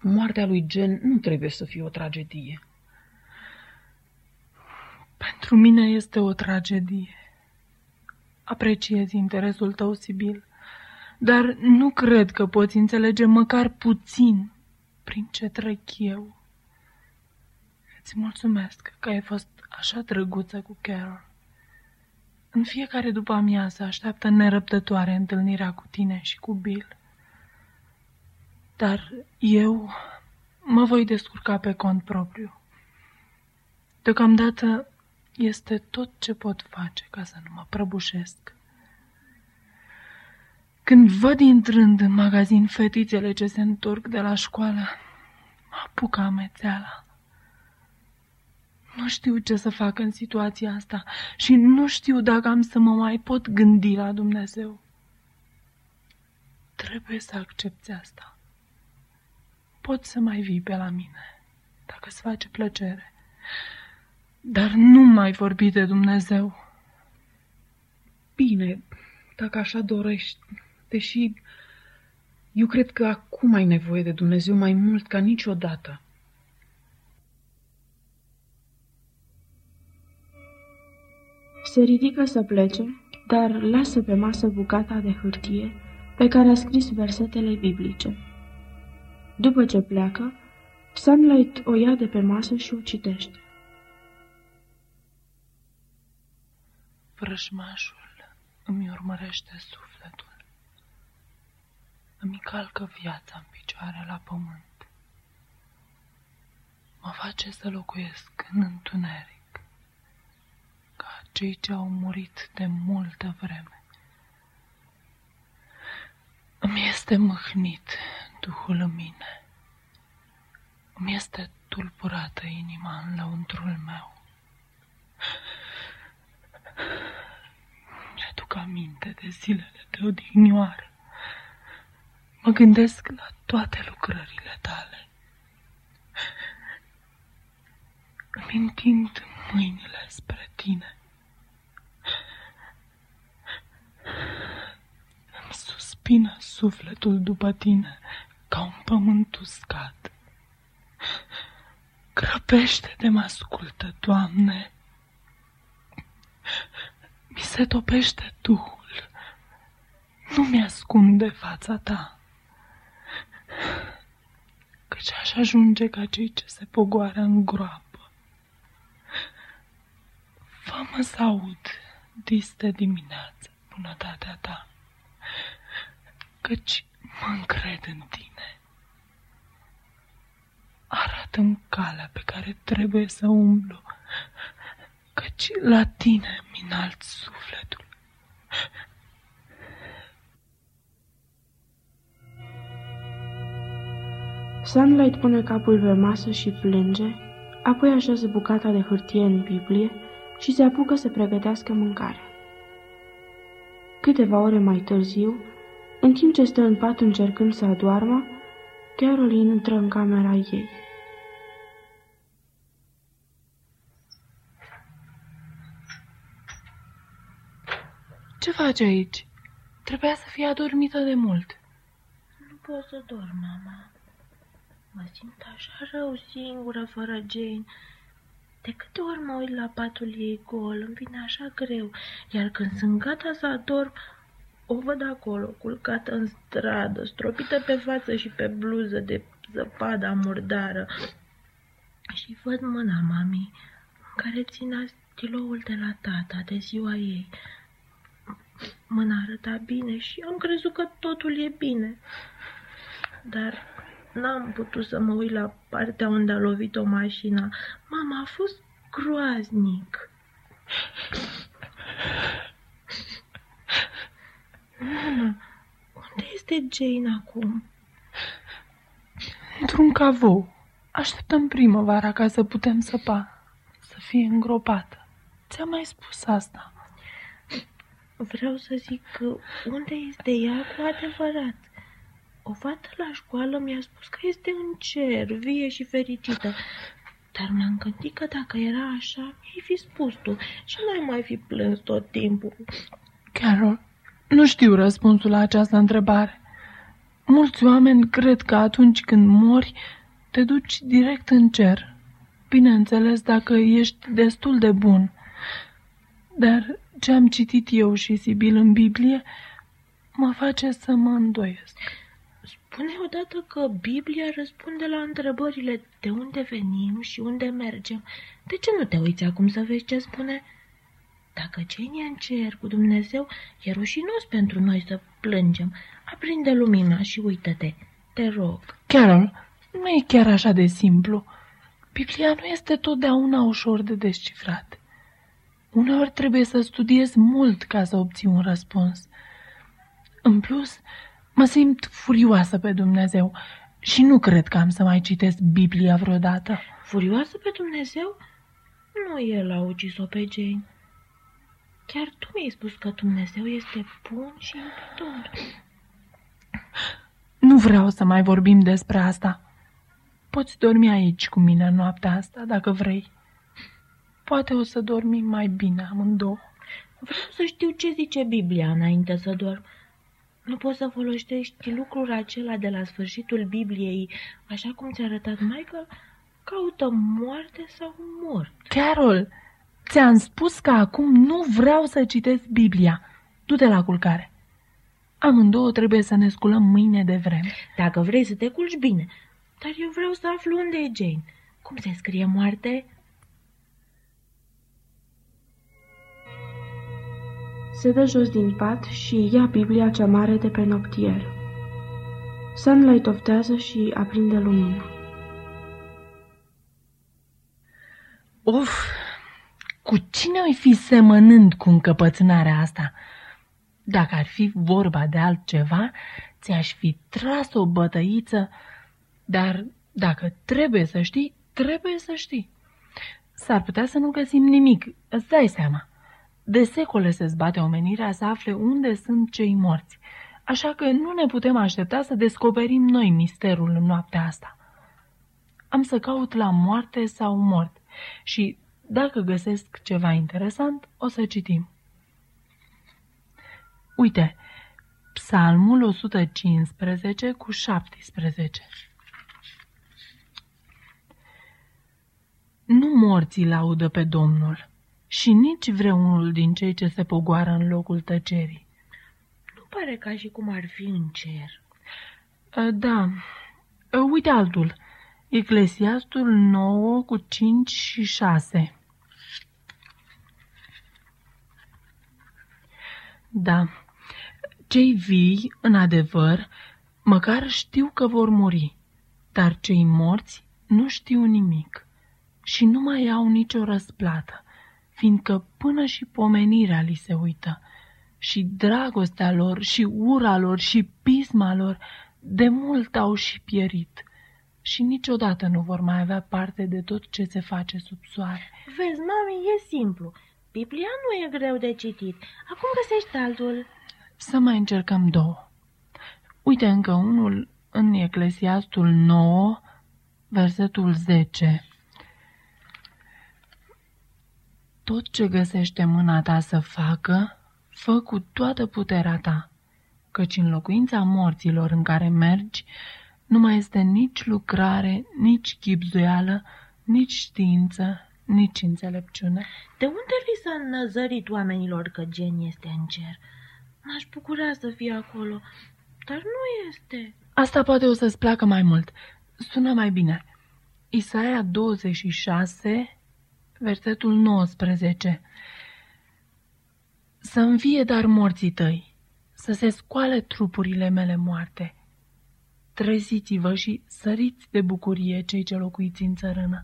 moartea lui Gen nu trebuie să fie o tragedie. Pentru mine este o tragedie. Apreciez interesul tău, Sibil, dar nu cred că poți înțelege măcar puțin prin ce trec eu. Îți mulțumesc că ai fost așa drăguță cu Carol. În fiecare după amiază așteaptă nerăbdătoare întâlnirea cu tine și cu Bill. Dar eu mă voi descurca pe cont propriu. Deocamdată este tot ce pot face ca să nu mă prăbușesc. Când văd intrând în magazin fetițele ce se întorc de la școală, mă apucă amețeala. Nu știu ce să fac în situația asta și nu știu dacă am să mă mai pot gândi la Dumnezeu. Trebuie să accepti asta. Poți să mai vii pe la mine, dacă îți face plăcere. Dar nu mai vorbi de Dumnezeu. Bine, dacă așa dorești, deși eu cred că acum ai nevoie de Dumnezeu mai mult ca niciodată. Se ridică să plece, dar lasă pe masă bucata de hârtie pe care a scris versetele biblice. După ce pleacă, Sunlight o ia de pe masă și o citește. Vrăjmașul îmi urmărește sufletul. Îmi calcă viața în picioare la pământ. Mă face să locuiesc în întuneric, ca cei ce au murit de multă vreme. Îmi este mâhnit Duhul în mine. Îmi este tulburată inima în lăuntrul meu. Mi-aduc aminte de zilele de odinioară. Mă gândesc la toate lucrările tale. Îmi întind mâinile spre tine. Îmi suspină sufletul după tine ca un pământ uscat. Grăbește de mă ascultă, Doamne. Mi se topește Duhul. nu mi-ascunde fața ta, căci aș ajunge ca cei ce se pogoară în groapă. Fă-mă să aud diste dimineață bunătatea ta, căci mă încred în tine. Arată-mi calea pe care trebuie să umblu, căci la tine mi înalt sufletul. Sunlight pune capul pe masă și plânge, apoi așează bucata de hârtie în Biblie și se apucă să pregătească mâncare. Câteva ore mai târziu, în timp ce stă în pat încercând să adoarmă, Caroline intră în camera ei. Ce faci aici? Trebuia să fii adormită de mult. Nu pot să dorm, mama. Mă simt așa rău singură, fără Jane. De câte ori mă uit la patul ei gol, îmi vine așa greu, iar când sunt gata să adorm, o văd acolo, culcată în stradă, stropită pe față și pe bluză de zăpadă murdară. Și văd mâna mamei, în care ținea stiloul de la tata de ziua ei. Mâna arăta bine și am crezut că totul e bine. Dar n-am putut să mă uit la partea unde a lovit-o mașina. Mama a fost groaznic. Mama, unde este Jane acum? Într-un cavou. Așteptăm primăvara ca să putem săpa, să fie îngropată. Ți-am mai spus asta. Vreau să zic că unde este ea cu adevărat. O fată la școală mi-a spus că este în cer, vie și fericită. Dar m-am gândit că dacă era așa, mi-ai fi spus tu și n-ai mai fi plâns tot timpul. Carol, nu știu răspunsul la această întrebare. Mulți oameni cred că atunci când mori, te duci direct în cer. Bineînțeles, dacă ești destul de bun. Dar ce am citit eu și Sibil în Biblie mă face să mă îndoiesc. Spune odată că Biblia răspunde la întrebările de unde venim și unde mergem. De ce nu te uiți acum să vezi ce spune? Dacă Jane e în cer cu Dumnezeu, e rușinos pentru noi să plângem. Aprinde lumina și uită-te. Te rog. Carol, nu e chiar așa de simplu. Biblia nu este totdeauna ușor de descifrat. Uneori trebuie să studiezi mult ca să obții un răspuns. În plus, mă simt furioasă pe Dumnezeu și nu cred că am să mai citesc Biblia vreodată. Furioasă pe Dumnezeu? Nu el a ucis-o pe Jane. Chiar tu mi-ai spus că Dumnezeu este bun și iubitor. Nu vreau să mai vorbim despre asta. Poți dormi aici cu mine noaptea asta, dacă vrei. Poate o să dormim mai bine amândouă. Vreau să știu ce zice Biblia înainte să dorm. Nu poți să folosești lucrul acela de la sfârșitul Bibliei, așa cum ți-a arătat Michael? Caută moarte sau mort. Carol, ți-am spus că acum nu vreau să citesc Biblia. Du-te la culcare. Amândouă trebuie să ne sculăm mâine de vreme. Dacă vrei să te culci, bine. Dar eu vreau să aflu unde e Jane. Cum se scrie moarte? Se dă jos din pat și ia Biblia cea mare de pe noptier. Sunlight oftează și aprinde lumina. Uf, cu cine ai fi semănând cu încăpățânarea asta? Dacă ar fi vorba de altceva, ți-aș fi tras o bătăiță, dar dacă trebuie să știi, trebuie să știi. S-ar putea să nu găsim nimic, îți dai seama. De secole se zbate omenirea să afle unde sunt cei morți, așa că nu ne putem aștepta să descoperim noi misterul în noaptea asta. Am să caut la moarte sau mort și, dacă găsesc ceva interesant, o să citim. Uite, Psalmul 115 cu 17. Nu morții laudă pe Domnul și nici vreunul din cei ce se pogoară în locul tăcerii. Nu pare ca și cum ar fi în cer. Uh, Da. Uh, Uite altul. Eclesiastul 9 cu 5 și 6. Da. Cei vii, în adevăr, măcar știu că vor muri, dar cei morți nu știu nimic și nu mai au nicio răsplată, fiindcă până și pomenirea li se uită și dragostea lor și ura lor și pisma lor de mult au și pierit și niciodată nu vor mai avea parte de tot ce se face sub soare. Vezi, mami, e simplu. Biblia nu e greu de citit. Acum găsești altul. Să mai încercăm două. Uite încă unul în Eclesiastul 9, versetul 10. Tot ce găsește mâna ta să facă, fă cu toată puterea ta, căci în locuința morților în care mergi, nu mai este nici lucrare, nici chipzuială, nici știință, nici înțelepciune. De unde li s-a năzărit oamenilor că gen este în cer? M-aș bucura să fie acolo, dar nu este. Asta poate o să-ți placă mai mult. Sună mai bine. Isaia 26, versetul 19. Să învie dar morții tăi, să se scoale trupurile mele moarte. Treziți-vă și săriți de bucurie cei ce locuiți în țărână,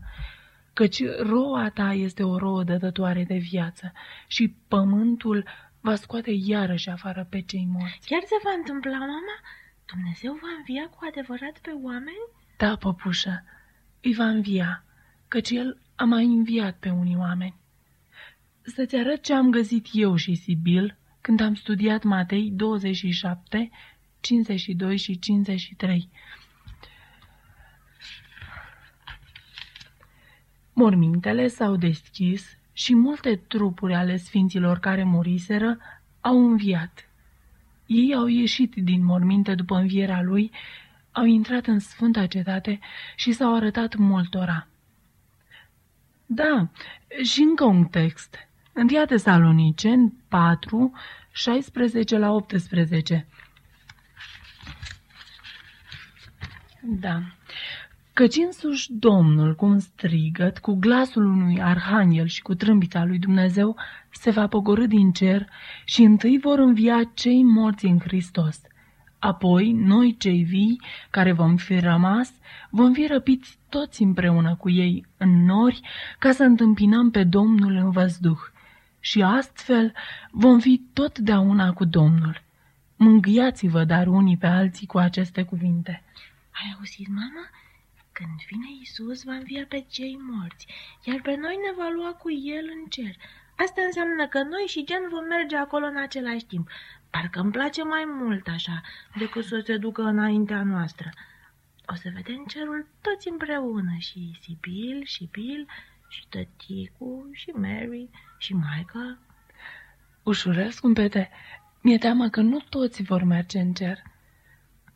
căci roa ta este o rouă dătătoare de viață și pământul va scoate iarăși afară pe cei morți. Chiar se va întâmpla, mama? Dumnezeu va învia cu adevărat pe oameni? Da, păpușă, îi va învia, căci el a mai înviat pe unii oameni. Să-ți arăt ce am găsit eu și Sibil când am studiat Matei 27, 52 și 53. Mormintele s-au deschis și multe trupuri ale sfinților care muriseră au înviat. Ei au ieșit din morminte după învierea lui, au intrat în sfânta cetate și s-au arătat multora. Da, și încă un text. 1 Tesaloniceni 4, 16 la 18. Da. Căci însuși Domnul, cu un strigăt, cu glasul unui arhanghel și cu trâmbița lui Dumnezeu, se va pogorâ din cer și întâi vor învia cei morți în Hristos. Apoi, noi cei vii, care vom fi rămas, vom fi răpiți toți împreună cu ei în nori, ca să întâmpinăm pe Domnul în văzduh. Și astfel vom fi totdeauna cu Domnul. Mângâiați-vă dar unii pe alții cu aceste cuvinte. Ai auzit, mama? Când vine Isus, va învia pe cei morți, iar pe noi ne va lua cu El în cer. Asta înseamnă că noi și Gen vom merge acolo în același timp. Parcă îmi place mai mult așa, decât să se ducă înaintea noastră. O să vedem cerul toți împreună, și Sibil, și Bill, și tăticu, și Mary, și Michael. Ușurel, scumpete, mi-e teamă că nu toți vor merge în cer.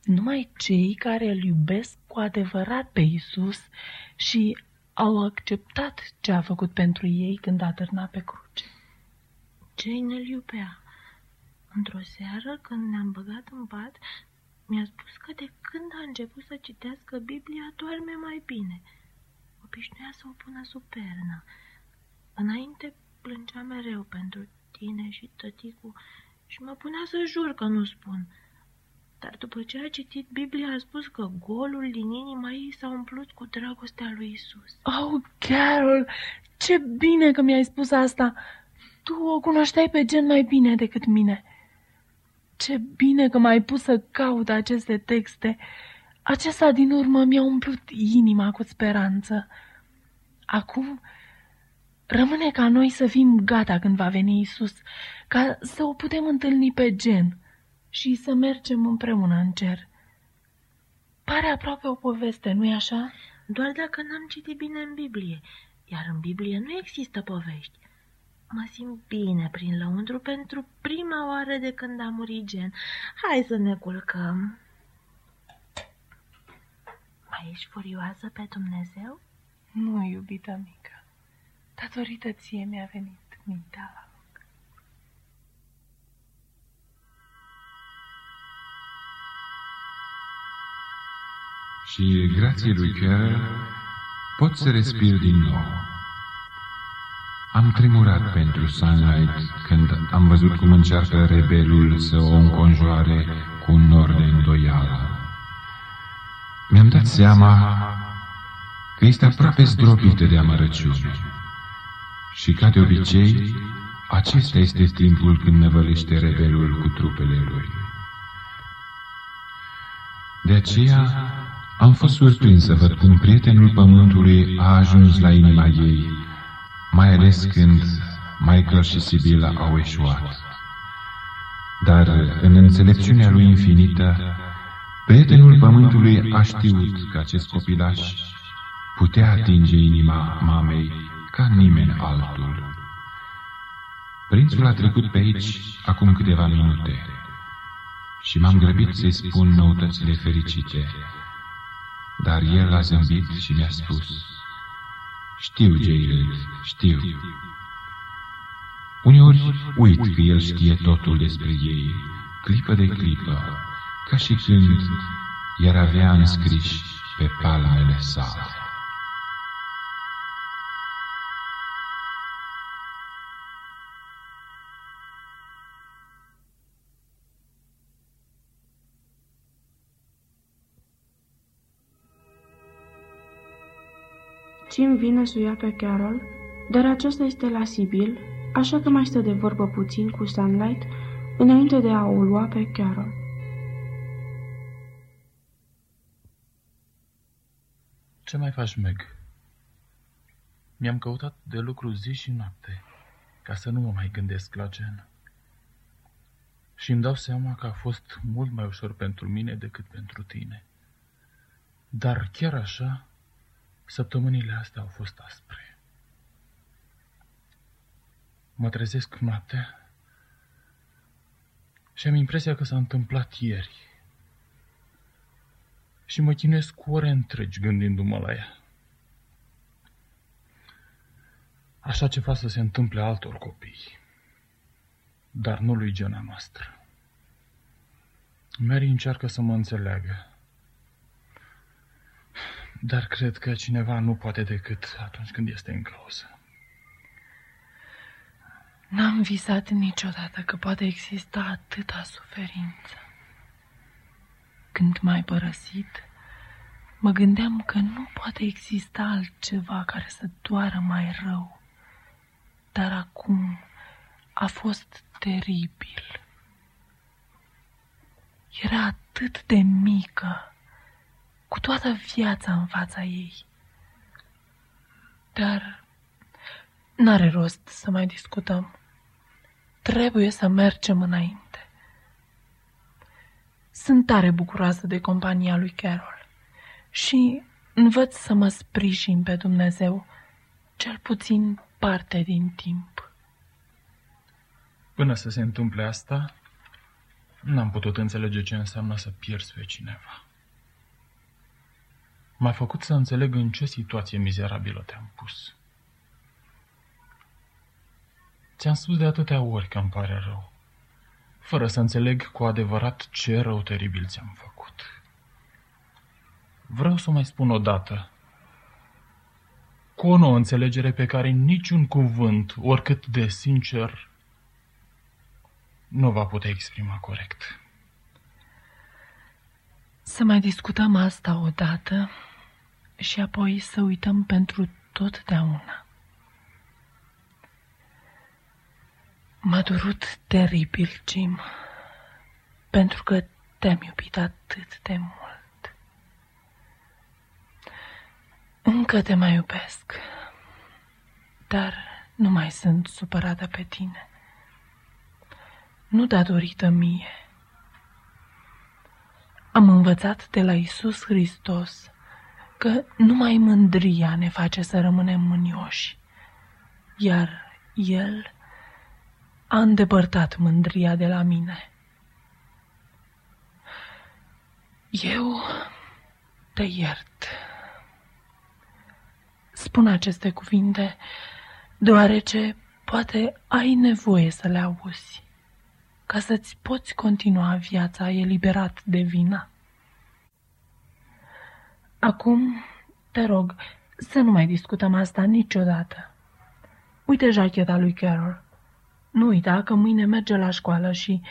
Numai cei care îl iubesc cu adevărat pe Isus și au acceptat ce a făcut pentru ei când a târnat pe cruce. Jane îl iubea. Într-o seară, când ne-am băgat în pat, mi-a spus că de când a început să citească Biblia, doarme mai bine. Obișnuia să o pună sub pernă. Înainte plângea mereu pentru tine și tăticu și mă punea să jur că nu spun. Dar după ce a citit Biblia, a spus că golul din inima ei s-a umplut cu dragostea lui Isus. Oh, Carol, ce bine că mi-ai spus asta! Tu o cunoșteai pe gen mai bine decât mine. Ce bine că m-ai pus să caut aceste texte. Acesta din urmă mi-a umplut inima cu speranță. Acum rămâne ca noi să fim gata când va veni Isus, ca să o putem întâlni pe gen și să mergem împreună în cer. Pare aproape o poveste, nu-i așa? Doar dacă n-am citit bine în Biblie, iar în Biblie nu există povești. Mă simt bine prin lăuntru pentru prima oară de când am murit gen. Hai să ne culcăm. Mai ești furioasă pe Dumnezeu? Nu, iubita mică. Datorită ție mi-a venit mintea la loc. Și grație lui Chiar pot să respir din nou. Am tremurat pentru Sunlight când am văzut cum încearcă rebelul să o înconjoare cu un nor de îndoială. Mi-am dat seama că este aproape zdrobită de amărăciune. Și ca de obicei, acesta este timpul când năvălește rebelul cu trupele lui. De aceea am fost surprins să văd cum prietenul pământului a ajuns la inima ei, mai ales când Michael și Sibila au eșuat. Dar în înțelepciunea lui infinită, prietenul pământului a știut că acest copilaș putea atinge inima mamei ca nimeni altul. Prințul a trecut pe aici acum câteva minute și m-am grăbit să-i spun noutățile fericite, dar el a zâmbit și mi-a spus, Știu, Jared, știu. Uneori uit că el știe totul despre ei, clipă de clipă, ca și când i-ar avea înscriși pe palmele sale. Jim vine să o ia pe Carol, dar aceasta este la Sibyl, așa că mai stă de vorbă puțin cu Sunlight înainte de a o lua pe Carol. Ce mai faci, Meg? Mi-am căutat de lucru zi și noapte, ca să nu mă mai gândesc la gen. Și îmi dau seama că a fost mult mai ușor pentru mine decât pentru tine. Dar chiar așa, Săptămânile astea au fost aspre. Mă trezesc noaptea și am impresia că s-a întâmplat ieri. Și mă chinuiesc cu ore întregi gândindu-mă la ea. Așa ceva să se întâmple altor copii, dar nu lui Gena noastră. Mary încearcă să mă înțeleagă, dar cred că cineva nu poate decât atunci când este în cauză. N-am visat niciodată că poate exista atâta suferință. Când m-ai părăsit, mă gândeam că nu poate exista altceva care să doară mai rău. Dar acum a fost teribil. Era atât de mică cu toată viața în fața ei. Dar n-are rost să mai discutăm. Trebuie să mergem înainte. Sunt tare bucuroasă de compania lui Carol și învăț să mă sprijin pe Dumnezeu, cel puțin parte din timp. Până să se întâmple asta, n-am putut înțelege ce înseamnă să pierzi pe cineva. M-a făcut să înțeleg în ce situație mizerabilă te-am pus. Ți-am spus de atâtea ori că îmi pare rău, fără să înțeleg cu adevărat ce rău teribil ți-am făcut. Vreau să o mai spun o dată, cu o nouă înțelegere pe care niciun cuvânt, oricât de sincer, nu va putea exprima corect. Să mai discutăm asta odată și apoi să uităm pentru totdeauna. M-a durut teribil, Jim, pentru că te-am iubit atât de mult. Încă te mai iubesc, dar nu mai sunt supărată pe tine. Nu datorită mie, am învățat de la Isus Hristos că numai mândria ne face să rămânem mânioși, iar El a îndepărtat mândria de la mine. Eu te iert. Spun aceste cuvinte deoarece poate ai nevoie să le auzi ca să-ți poți continua viața eliberat de vină. Acum, te rog, să nu mai discutăm asta niciodată. Uite jacheta lui Carol. Nu uita că mâine merge la școală și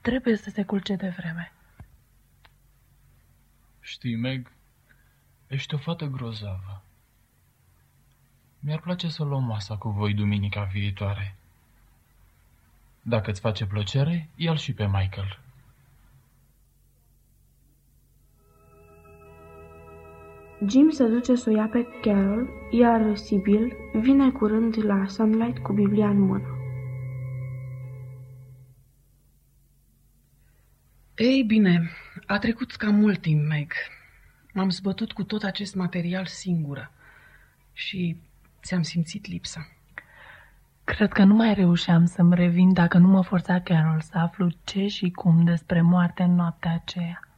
trebuie să se culce de vreme. Știi, Meg, ești o fată grozavă. Mi-ar place să luăm masa cu voi duminica viitoare. Dacă îți face plăcere, ia și pe Michael. Jim se duce să o ia pe Carol, iar Sibyl vine curând la Sunlight cu Biblia în mână. Ei bine, a trecut cam mult timp, Meg. M-am zbătut cu tot acest material singură și ți-am simțit lipsa. Cred că nu mai reușeam să-mi revin dacă nu mă forța Carol să aflu ce și cum despre moarte în noaptea aceea.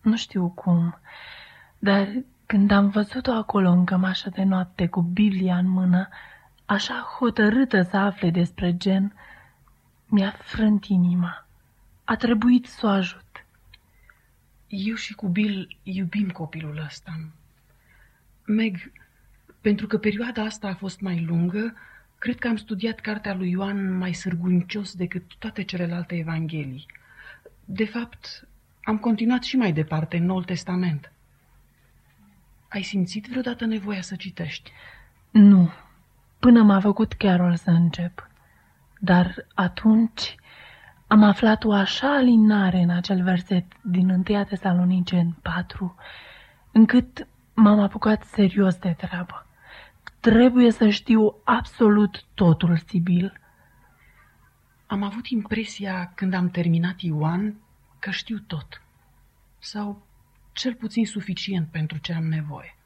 Nu știu cum, dar când am văzut-o acolo în cămașă de noapte cu Biblia în mână, așa hotărâtă să afle despre gen, mi-a frânt inima. A trebuit să o ajut. Eu și cu Bill iubim copilul ăsta. Meg, pentru că perioada asta a fost mai lungă, cred că am studiat cartea lui Ioan mai sârguncios decât toate celelalte evanghelii. De fapt, am continuat și mai departe în Noul Testament. Ai simțit vreodată nevoia să citești? Nu, până m-a făcut Carol să încep. Dar atunci am aflat o așa alinare în acel verset din 1 Tesalonicen 4, încât m-am apucat serios de treabă. Trebuie să știu absolut totul, Sibil. Am avut impresia, când am terminat Ioan, că știu tot. Sau cel puțin suficient pentru ce am nevoie.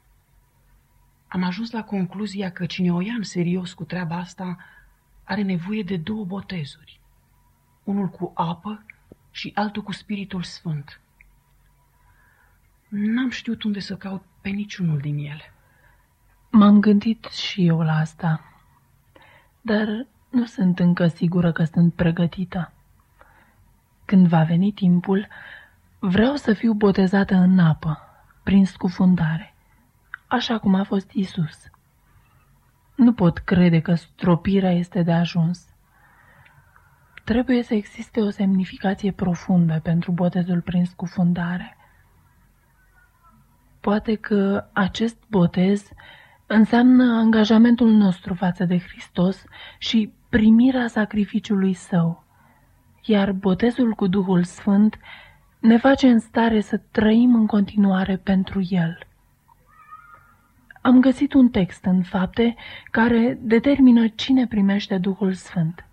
Am ajuns la concluzia că cine o ia în serios cu treaba asta are nevoie de două botezuri. Unul cu apă și altul cu Spiritul Sfânt. N-am știut unde să caut pe niciunul din ele. M-am gândit și eu la asta, dar nu sunt încă sigură că sunt pregătită. Când va veni timpul, vreau să fiu botezată în apă, prin scufundare, așa cum a fost Isus. Nu pot crede că stropirea este de ajuns. Trebuie să existe o semnificație profundă pentru botezul prin scufundare. Poate că acest botez înseamnă angajamentul nostru față de Hristos și primirea sacrificiului său, iar botezul cu Duhul Sfânt ne face în stare să trăim în continuare pentru El. Am găsit un text în fapte care determină cine primește Duhul Sfânt.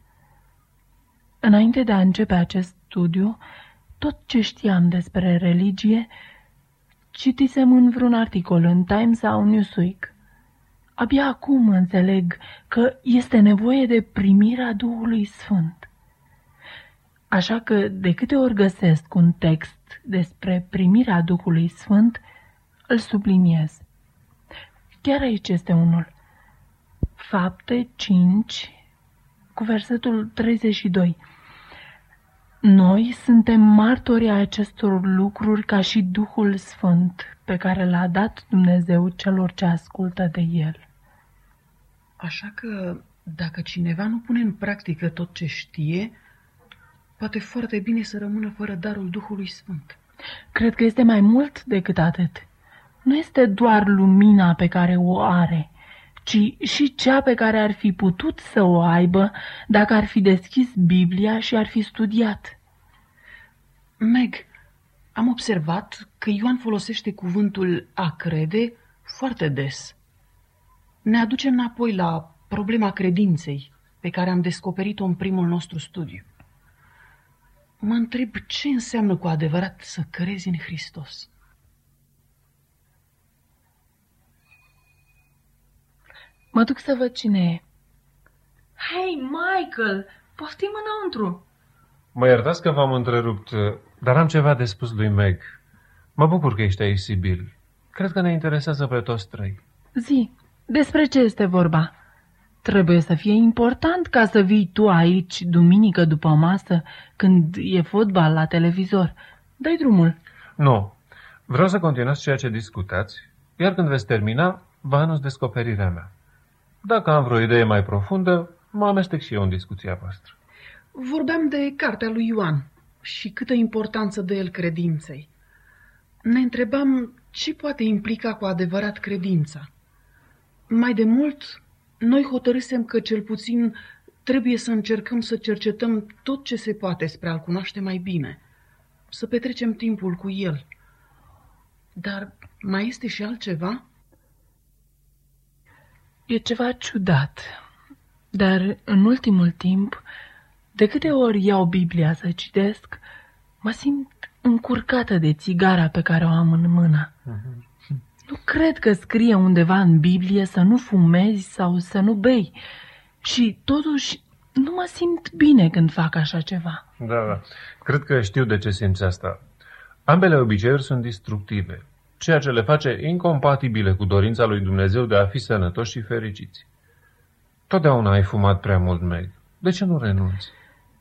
Înainte de a începe acest studiu, tot ce știam despre religie, citisem în vreun articol în Times sau Newsweek. Abia acum înțeleg că este nevoie de primirea Duhului Sfânt. Așa că, de câte ori găsesc un text despre primirea Duhului Sfânt, îl subliniez. Chiar aici este unul. Fapte 5, cu versetul 32. Noi suntem martori ai acestor lucruri ca și Duhul Sfânt pe care l-a dat Dumnezeu celor ce ascultă de El. Așa că, dacă cineva nu pune în practică tot ce știe, poate foarte bine să rămână fără darul Duhului Sfânt. Cred că este mai mult decât atât. Nu este doar lumina pe care o are, ci și cea pe care ar fi putut să o aibă dacă ar fi deschis Biblia și ar fi studiat. Meg, am observat că Ioan folosește cuvântul a crede foarte des. Ne aduce înapoi la problema credinței pe care am descoperit-o în primul nostru studiu. Mă întreb ce înseamnă cu adevărat să crezi în Hristos. Mă duc să văd cine e. Hei, Michael, poftim înăuntru. Mă iertați că v-am întrerupt, dar am ceva de spus lui Meg. Mă bucur că ești aici, Sibyl. Cred că ne interesează pe toți trei. Zi, despre ce este vorba? Trebuie să fie important ca să vii tu aici duminică după masă, când e fotbal la televizor. Dai drumul. Nu. Vreau să continuați ceea ce discutați, iar când veți termina, vă anunț descoperirea mea. Dacă am vreo idee mai profundă, mă amestec și eu în discuția voastră. Vorbeam de cartea lui Ioan și câtă importanță de el credinței. Ne întrebam ce poate implica cu adevărat credința. Mai de mult, noi hotărâsem că cel puțin trebuie să încercăm să cercetăm tot ce se poate spre a-l cunoaște mai bine, să petrecem timpul cu el. Dar mai este și altceva? E ceva ciudat, dar în ultimul timp, de câte ori iau Biblia să citesc, mă simt încurcată de țigara pe care o am în mână. Nu cred că scrie undeva în Biblie să nu fumezi sau să nu bei. Și totuși nu mă simt bine când fac așa ceva. Da, da. Cred că știu de ce simți asta. Ambele obiceiuri sunt destructive, ceea ce le face incompatibile cu dorința lui Dumnezeu de a fi sănătoși și fericiți. Totdeauna ai fumat prea mult, Meg. De ce nu renunți?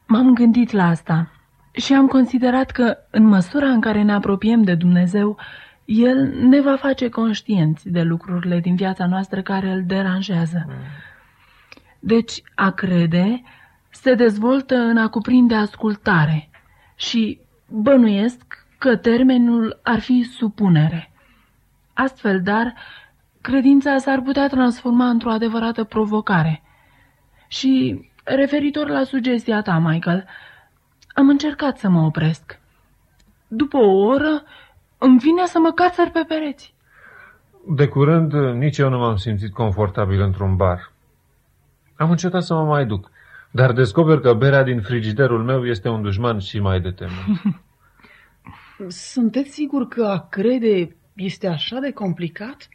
M-am gândit la asta și am considerat că, în măsura în care ne apropiem de Dumnezeu, El ne va face conștienți de lucrurile din viața noastră care îl deranjează. Mm. Deci, a crede se dezvoltă în a cuprinde ascultare și bănuiesc că termenul ar fi supunere. Astfel, dar, credința s-ar putea transforma într-o adevărată provocare. Și, referitor la sugestia ta, Michael, am încercat să mă opresc. După o oră, îmi vine să mă cațăr pe pereți. De curând, nici eu nu m-am simțit confortabil într-un bar. Am încetat să mă mai duc, dar descoper că berea din frigiderul meu este un dușman și mai de temă. Sunteți sigur că a crede este așa de complicat?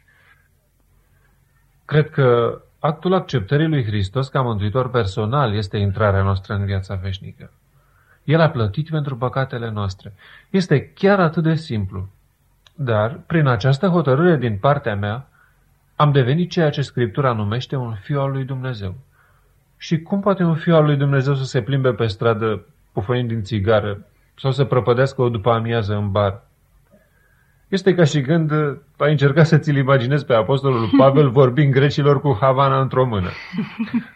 Cred că actul acceptării lui Hristos ca mântuitor personal este intrarea noastră în viața veșnică. El a plătit pentru păcatele noastre. Este chiar atât de simplu. Dar, prin această hotărâre din partea mea, am devenit ceea ce Scriptura numește un fiu al lui Dumnezeu. Și cum poate un fiu al lui Dumnezeu să se plimbe pe stradă pufăind din țigară sau să prăpădească o după amiază în bar? Este ca și când ai încercat să ți-l imaginezi pe apostolul Pavel vorbind grecilor cu Havana într-o mână.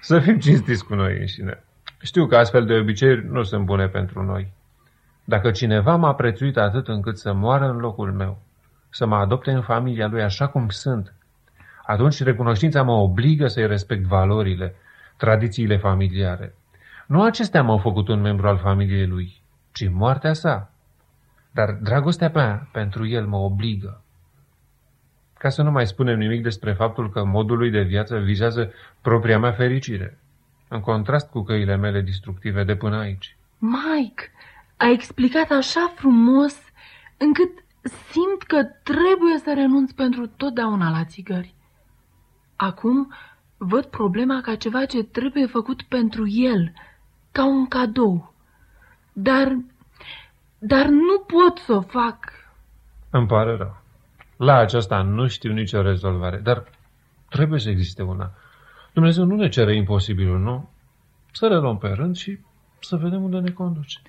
Să fim cinstiți cu noi înșine. Știu că astfel de obiceiuri nu sunt bune pentru noi. Dacă cineva m-a prețuit atât încât să moară în locul meu, să mă adopte în familia lui așa cum sunt, atunci recunoștința mă obligă să-i respect valorile, tradițiile familiare. Nu acestea m-au făcut un membru al familiei lui, ci moartea sa. Dar dragostea mea pentru el mă obligă. Ca să nu mai spunem nimic despre faptul că modul lui de viață vizează propria mea fericire, în contrast cu căile mele destructive de până aici. Mike, ai explicat așa frumos încât simt că trebuie să renunț pentru totdeauna la țigări. Acum Văd problema ca ceva ce trebuie făcut pentru el, ca un cadou. Dar, dar nu pot să o fac. Îmi pare rău. La aceasta nu știu nicio rezolvare, dar trebuie să existe una. Dumnezeu nu ne cere imposibilul, nu? Să le luăm pe rând și să vedem unde ne conduce.